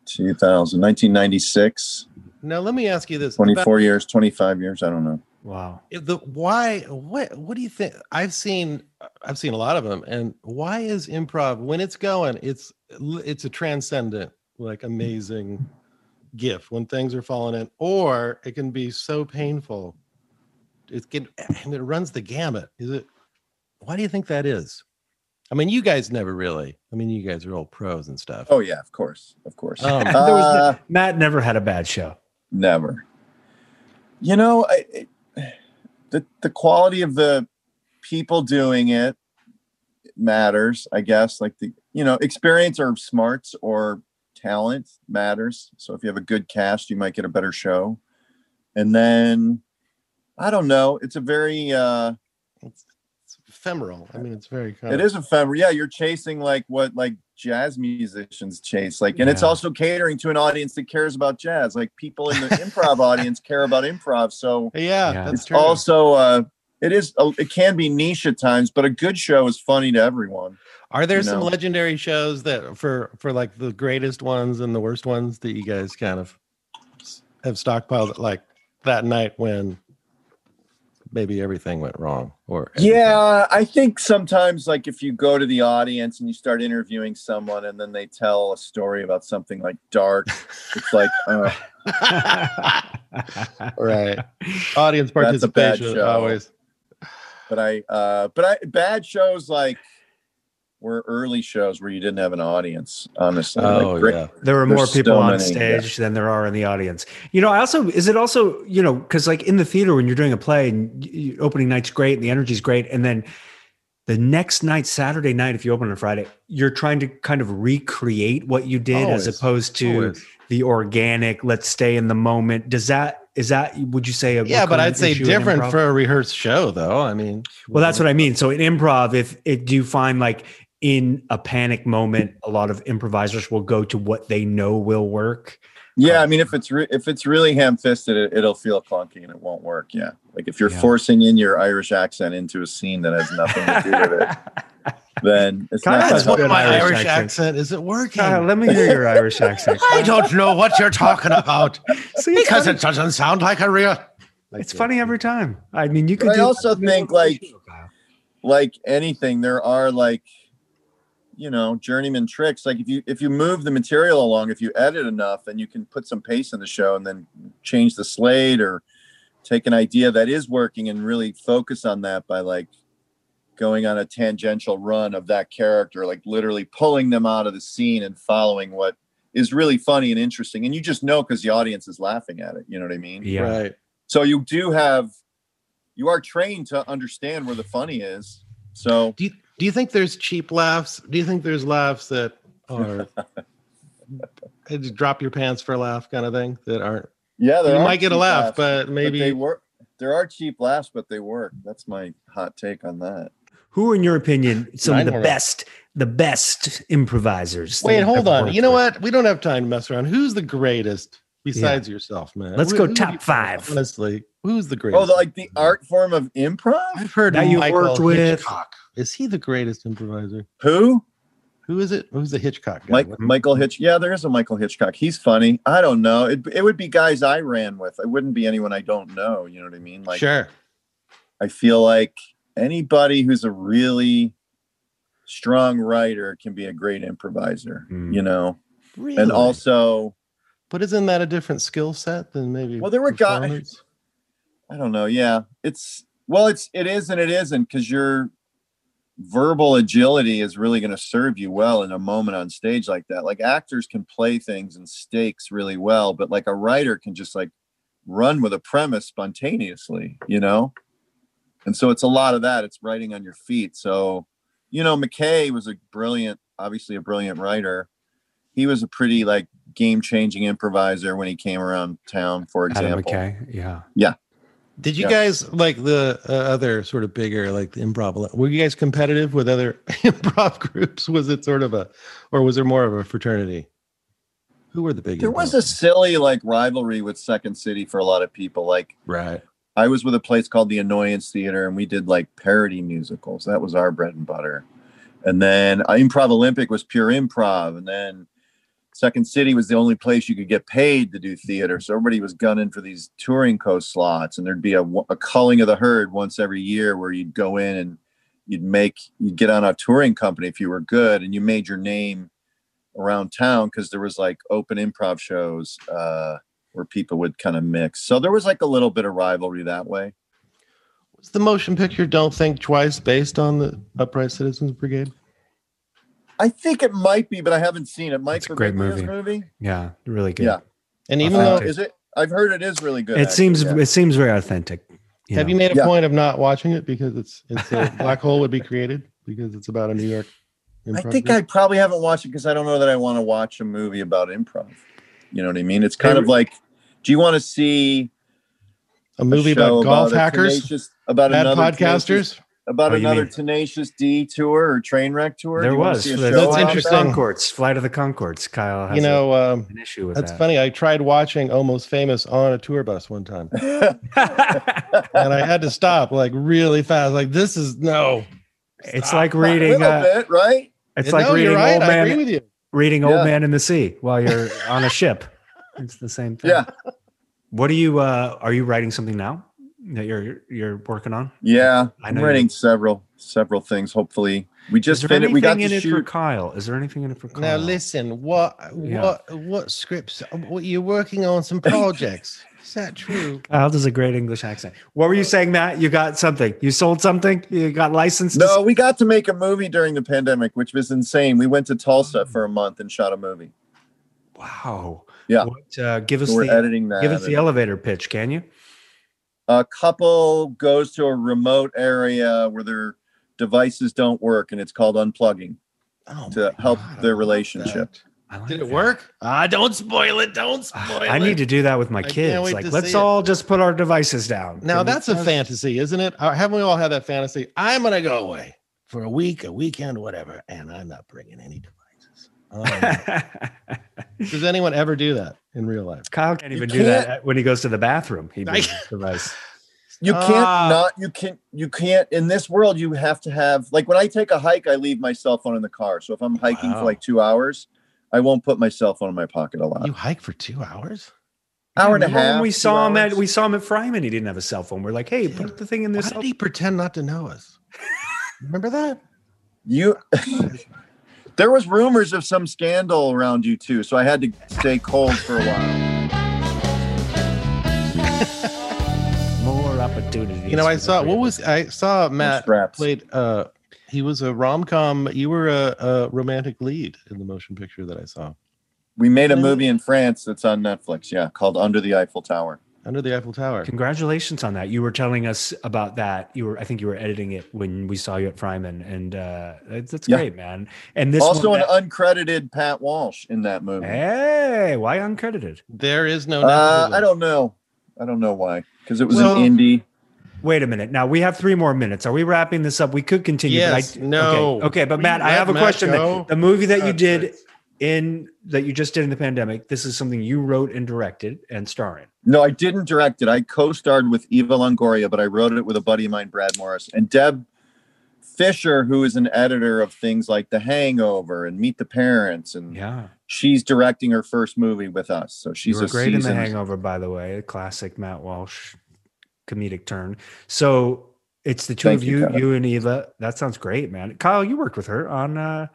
2000, 1996, Now, let me ask you this: about- 24 years, 25 years. I don't know. Wow. If the why what what do you think i've seen i've seen a lot of them and why is improv when it's going it's it's a transcendent like amazing gift when things are falling in or it can be so painful it can and it runs the gamut is it why do you think that is i mean you guys never really i mean you guys are all pros and stuff Oh, yeah, of course. Of course. Um, There was Uh, no- Matt never had a bad show. Never. You know, I, it, the the quality of the people doing it matters, I guess. Like the you know experience or smarts or talent matters. So if you have a good cast, you might get a better show. And then I don't know. It's a very uh ephemeral i mean it's very kind it of, is ephemeral. Yeah, you're chasing like what like jazz musicians chase. Like, and it's also catering to an audience that cares about jazz. Like people in the improv audience care about improv. So yeah, Yeah. that's it's true also uh it is uh, it can be niche at times, but a good show is funny to everyone. Are there you some know. legendary shows that for for like the greatest ones and the worst ones that you guys kind of have stockpiled like that night when maybe everything went wrong or everything- Yeah, I think sometimes like if you go to the audience and you start interviewing someone and then they tell a story about something like dark, it's like uh, right. Audience That's a bad participation show. always. But I, uh, but I bad shows like were early shows where you didn't have an audience. Honestly, Oh, like, great- yeah. There were more people so on many, stage than there are in the audience. You know, I also is it also you know because like in the theater when you're doing a play and you, opening night's great and the energy's great, and then the next night, Saturday night, if you open on Friday, you're trying to kind of recreate what you did Always. as opposed to Always. the organic. Let's stay in the moment. Does that is that would you say? A Yeah, but I'd say different for a rehearsed show, though. I mean, Well, that's what I mean. So in improv, if it do you find like in a panic moment, a lot of improvisers will go to what they know will work. Yeah, um, I mean, if it's re- if it's really ham-fisted, it, it'll feel clunky and it won't work. Yeah, like if you're Yeah. forcing in your Irish accent into a scene that has nothing to do with it, then it's Kyle not. has gonna good help. my Irish Irish, accent. accent. Is it working? Kyle, let me hear your Irish accent. I don't know what you're talking about See, because funny. it doesn't sound like a real. It's funny every time. I mean, you could. But I also think, like- like anything, there are like, you know, journeyman tricks. Like if you if you move the material along, if you edit enough, then you can put some pace in the show and then change the slate or take an idea that is working and really focus on that by like going on a tangential run of that character, like literally pulling them out of the scene and following what is really funny and interesting. And you just know because the audience is laughing at it. You know what I mean? yeah. Right. So you do have, you are trained to understand where the funny is. So Do you, do you think there's cheap laughs? Do you think there's laughs that are just drop your pants for a laugh kind of thing that aren't? yeah, there You are might get a laugh, laughs, but maybe they work. There are cheap laughs, but they work. That's my hot take on that. Who, in your opinion, some of the best, the best improvisers? Wait, hold on. You know with? what? We don't have time to mess around. Who's the greatest besides yourself, man? Let's Who- go who top you- five. Honestly, who's the greatest? Oh, the, like the art form of improv. I've heard That you worked with. Hitchcock. Is he the greatest improviser? Who? Who is it? Who's the Hitchcock guy? Mike, Michael Hitch. Yeah, there is a Michael Hitchcock. He's funny. I don't know. It, it would be guys I ran with. It wouldn't be anyone I don't know. You know what I mean? Like, sure. I feel like anybody who's a really strong writer can be a great improviser. Mm. You know, Really? and also but isn't that a different skill set than maybe? Well, there were guys- I don't know. Yeah, it's well, it's it is and it isn't because your verbal agility is really going to serve you well in a moment on stage like that. Like actors can play things and stakes really well, but like a writer can just like run with a premise spontaneously, you know. And so it's a lot of that. It's writing on your feet. So, you know, McKay was a brilliant, obviously a brilliant writer. He was a pretty like game changing improviser when he came around town, for Adam example. McKay. Yeah, yeah. Did you Yeah. guys like the uh, other sort of bigger like the improv? Were you guys competitive with other improv groups? Was it sort of a, or was there more of a fraternity? Who were the big? There was a silly like rivalry with Second City for a lot of people. Like right. I was with a place called the Annoyance Theater, and we did like parody musicals. That was our bread and butter. And then uh, Improv Olympic was pure improv, and then Second City was the only place you could get paid to do theater. So everybody was gunning for these touring coast slots, and there'd be a, a culling of the herd once every year where you'd go in and you'd make you'd get on a touring company if you were good, and you made your name around town because there was like open improv shows uh, where people would kind of mix. So there was like a little bit of rivalry that way. Was the motion picture "Don't Think Twice" based on the Upright Citizens Brigade? I think it might be, but I haven't seen it. Mike It's a great Birbiglia's movie. movie. Yeah. Really good. Yeah. And even Authentic. though, Is it? I've heard it is really good. It actually, seems yeah. it seems very authentic. have know. you made a Yeah. point of not watching it because it's it's a black hole would be created because it's about a New York. I think group? I probably haven't watched it because I don't know that I want to watch a movie about improv. You know what I mean? It's kind of like, do you want to see a movie show about golf a hackers, tenacious- about bad another podcasters. tenacious- about Oh, another mean- tenacious D tour or train wreck tour? There was. That's show That's about interesting. that? Conchords, Flight of the Conchords. Kyle has You know, um, an issue with that's that. funny. I tried watching Almost Famous on a tour bus one time, and I had to stop like really fast. Like this is no. it's like a reading. little Uh, bit, right? it's No, like you're reading right. Old Man. with you. Reading Yeah. Old Man in the Sea while you're on a ship. It's the same thing. Yeah. What are you? uh Are you writing something now? That you're you're working on? Yeah, I I'm know writing several several things. Hopefully, we just finished. We got anything in it for. Kyle? Is there anything in it for Kyle? Now listen, what Yeah. what what scripts? What you're working on some projects? Is that true? Kyle does a great English accent. What were you saying, Matt? You got something? You sold something? You got licensed? No, we got to make a movie during the pandemic, which was insane. We went to Tulsa for a month and shot a movie. Wow. Yeah. What, uh, give us So we're the editing that. give us the elevator pitch, can you? A couple goes to a remote area where their devices don't work, and it's called unplugging Oh, to help God, their love relationship. like Did it that. work? Ah, don't spoil it. Don't spoil it. I need to do that with my kids. Like, let's see it. all just put our devices down. Now Can we- that's a fantasy, isn't it? Uh, Haven't we all had that fantasy? I'm gonna go away for a week, a weekend, whatever, and I'm not bringing any devices. Oh, does anyone ever do that in real life? Kyle can't You even do that can't- when he goes to the bathroom. He I- device. You can't Ah. not you can you can't in this world you have to have like when I take a hike, I leave my cell phone in the car. So if I'm hiking Wow. for like two hours, I won't put my cell phone in my pocket a lot. You hike for two hours? Hour and a half. We two saw him at hours? we saw him at Fryman. He didn't have a cell phone. We're like, hey, Yeah. put the thing in Why this. did he pretend not to know us? Remember that? You there was rumors of some scandal around you too, so I had to stay cold for a while. More opportunities. You know, I saw what was. I saw Matt played uh he was a rom-com, you were a, a romantic lead in the motion picture that I saw. We made a movie in France that's on Netflix, yeah, called Under the Eiffel Tower. Under the Eiffel Tower. Congratulations on that. You were telling us about that. You were, I think, you were editing it when we saw you at Fryman, and uh, that's, that's Yeah. great, man. And this also one, an uncredited Pat Walsh in that movie. hey, why uncredited? There is no Uh. I don't know. I don't know why. Because it was Well- an indie. Wait a minute. Now we have three more minutes. Are we wrapping this up? We could continue. Yes, but I, no. Okay, okay but Matt, I Let have a Matt question. then. go. The movie that you did sakes. In that you just did in the pandemic. This is something you wrote and directed and star in. No, I didn't direct it. I co-starred with Eva Longoria, but I wrote it with a buddy of mine, Brad Morris, and Deb Fisher, who is an editor of things like The Hangover and Meet the Parents, and Yeah, she's directing her first movie with us. So she's were a great in The Hangover, by the way. A classic Matt Walsh comedic turn. So it's the two Thank of you, you, you and Eva. That sounds great, man. Kyle, you worked with her on uh,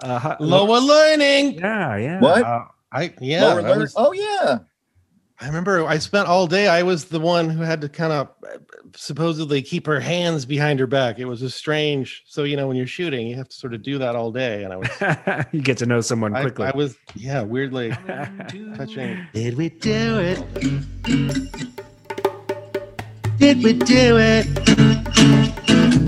uh Hi- Lower learning. Yeah, yeah. What? Uh, I yeah. Lower I, was- Oh yeah. I remember I spent all day. I was the one who had to kind of supposedly keep her hands behind her back. It was a strange. So you know, when you're shooting, you have to sort of do that all day. And I was, you get to know someone I, quickly. I was, yeah, weirdly touching. Did we do it? Did we do it?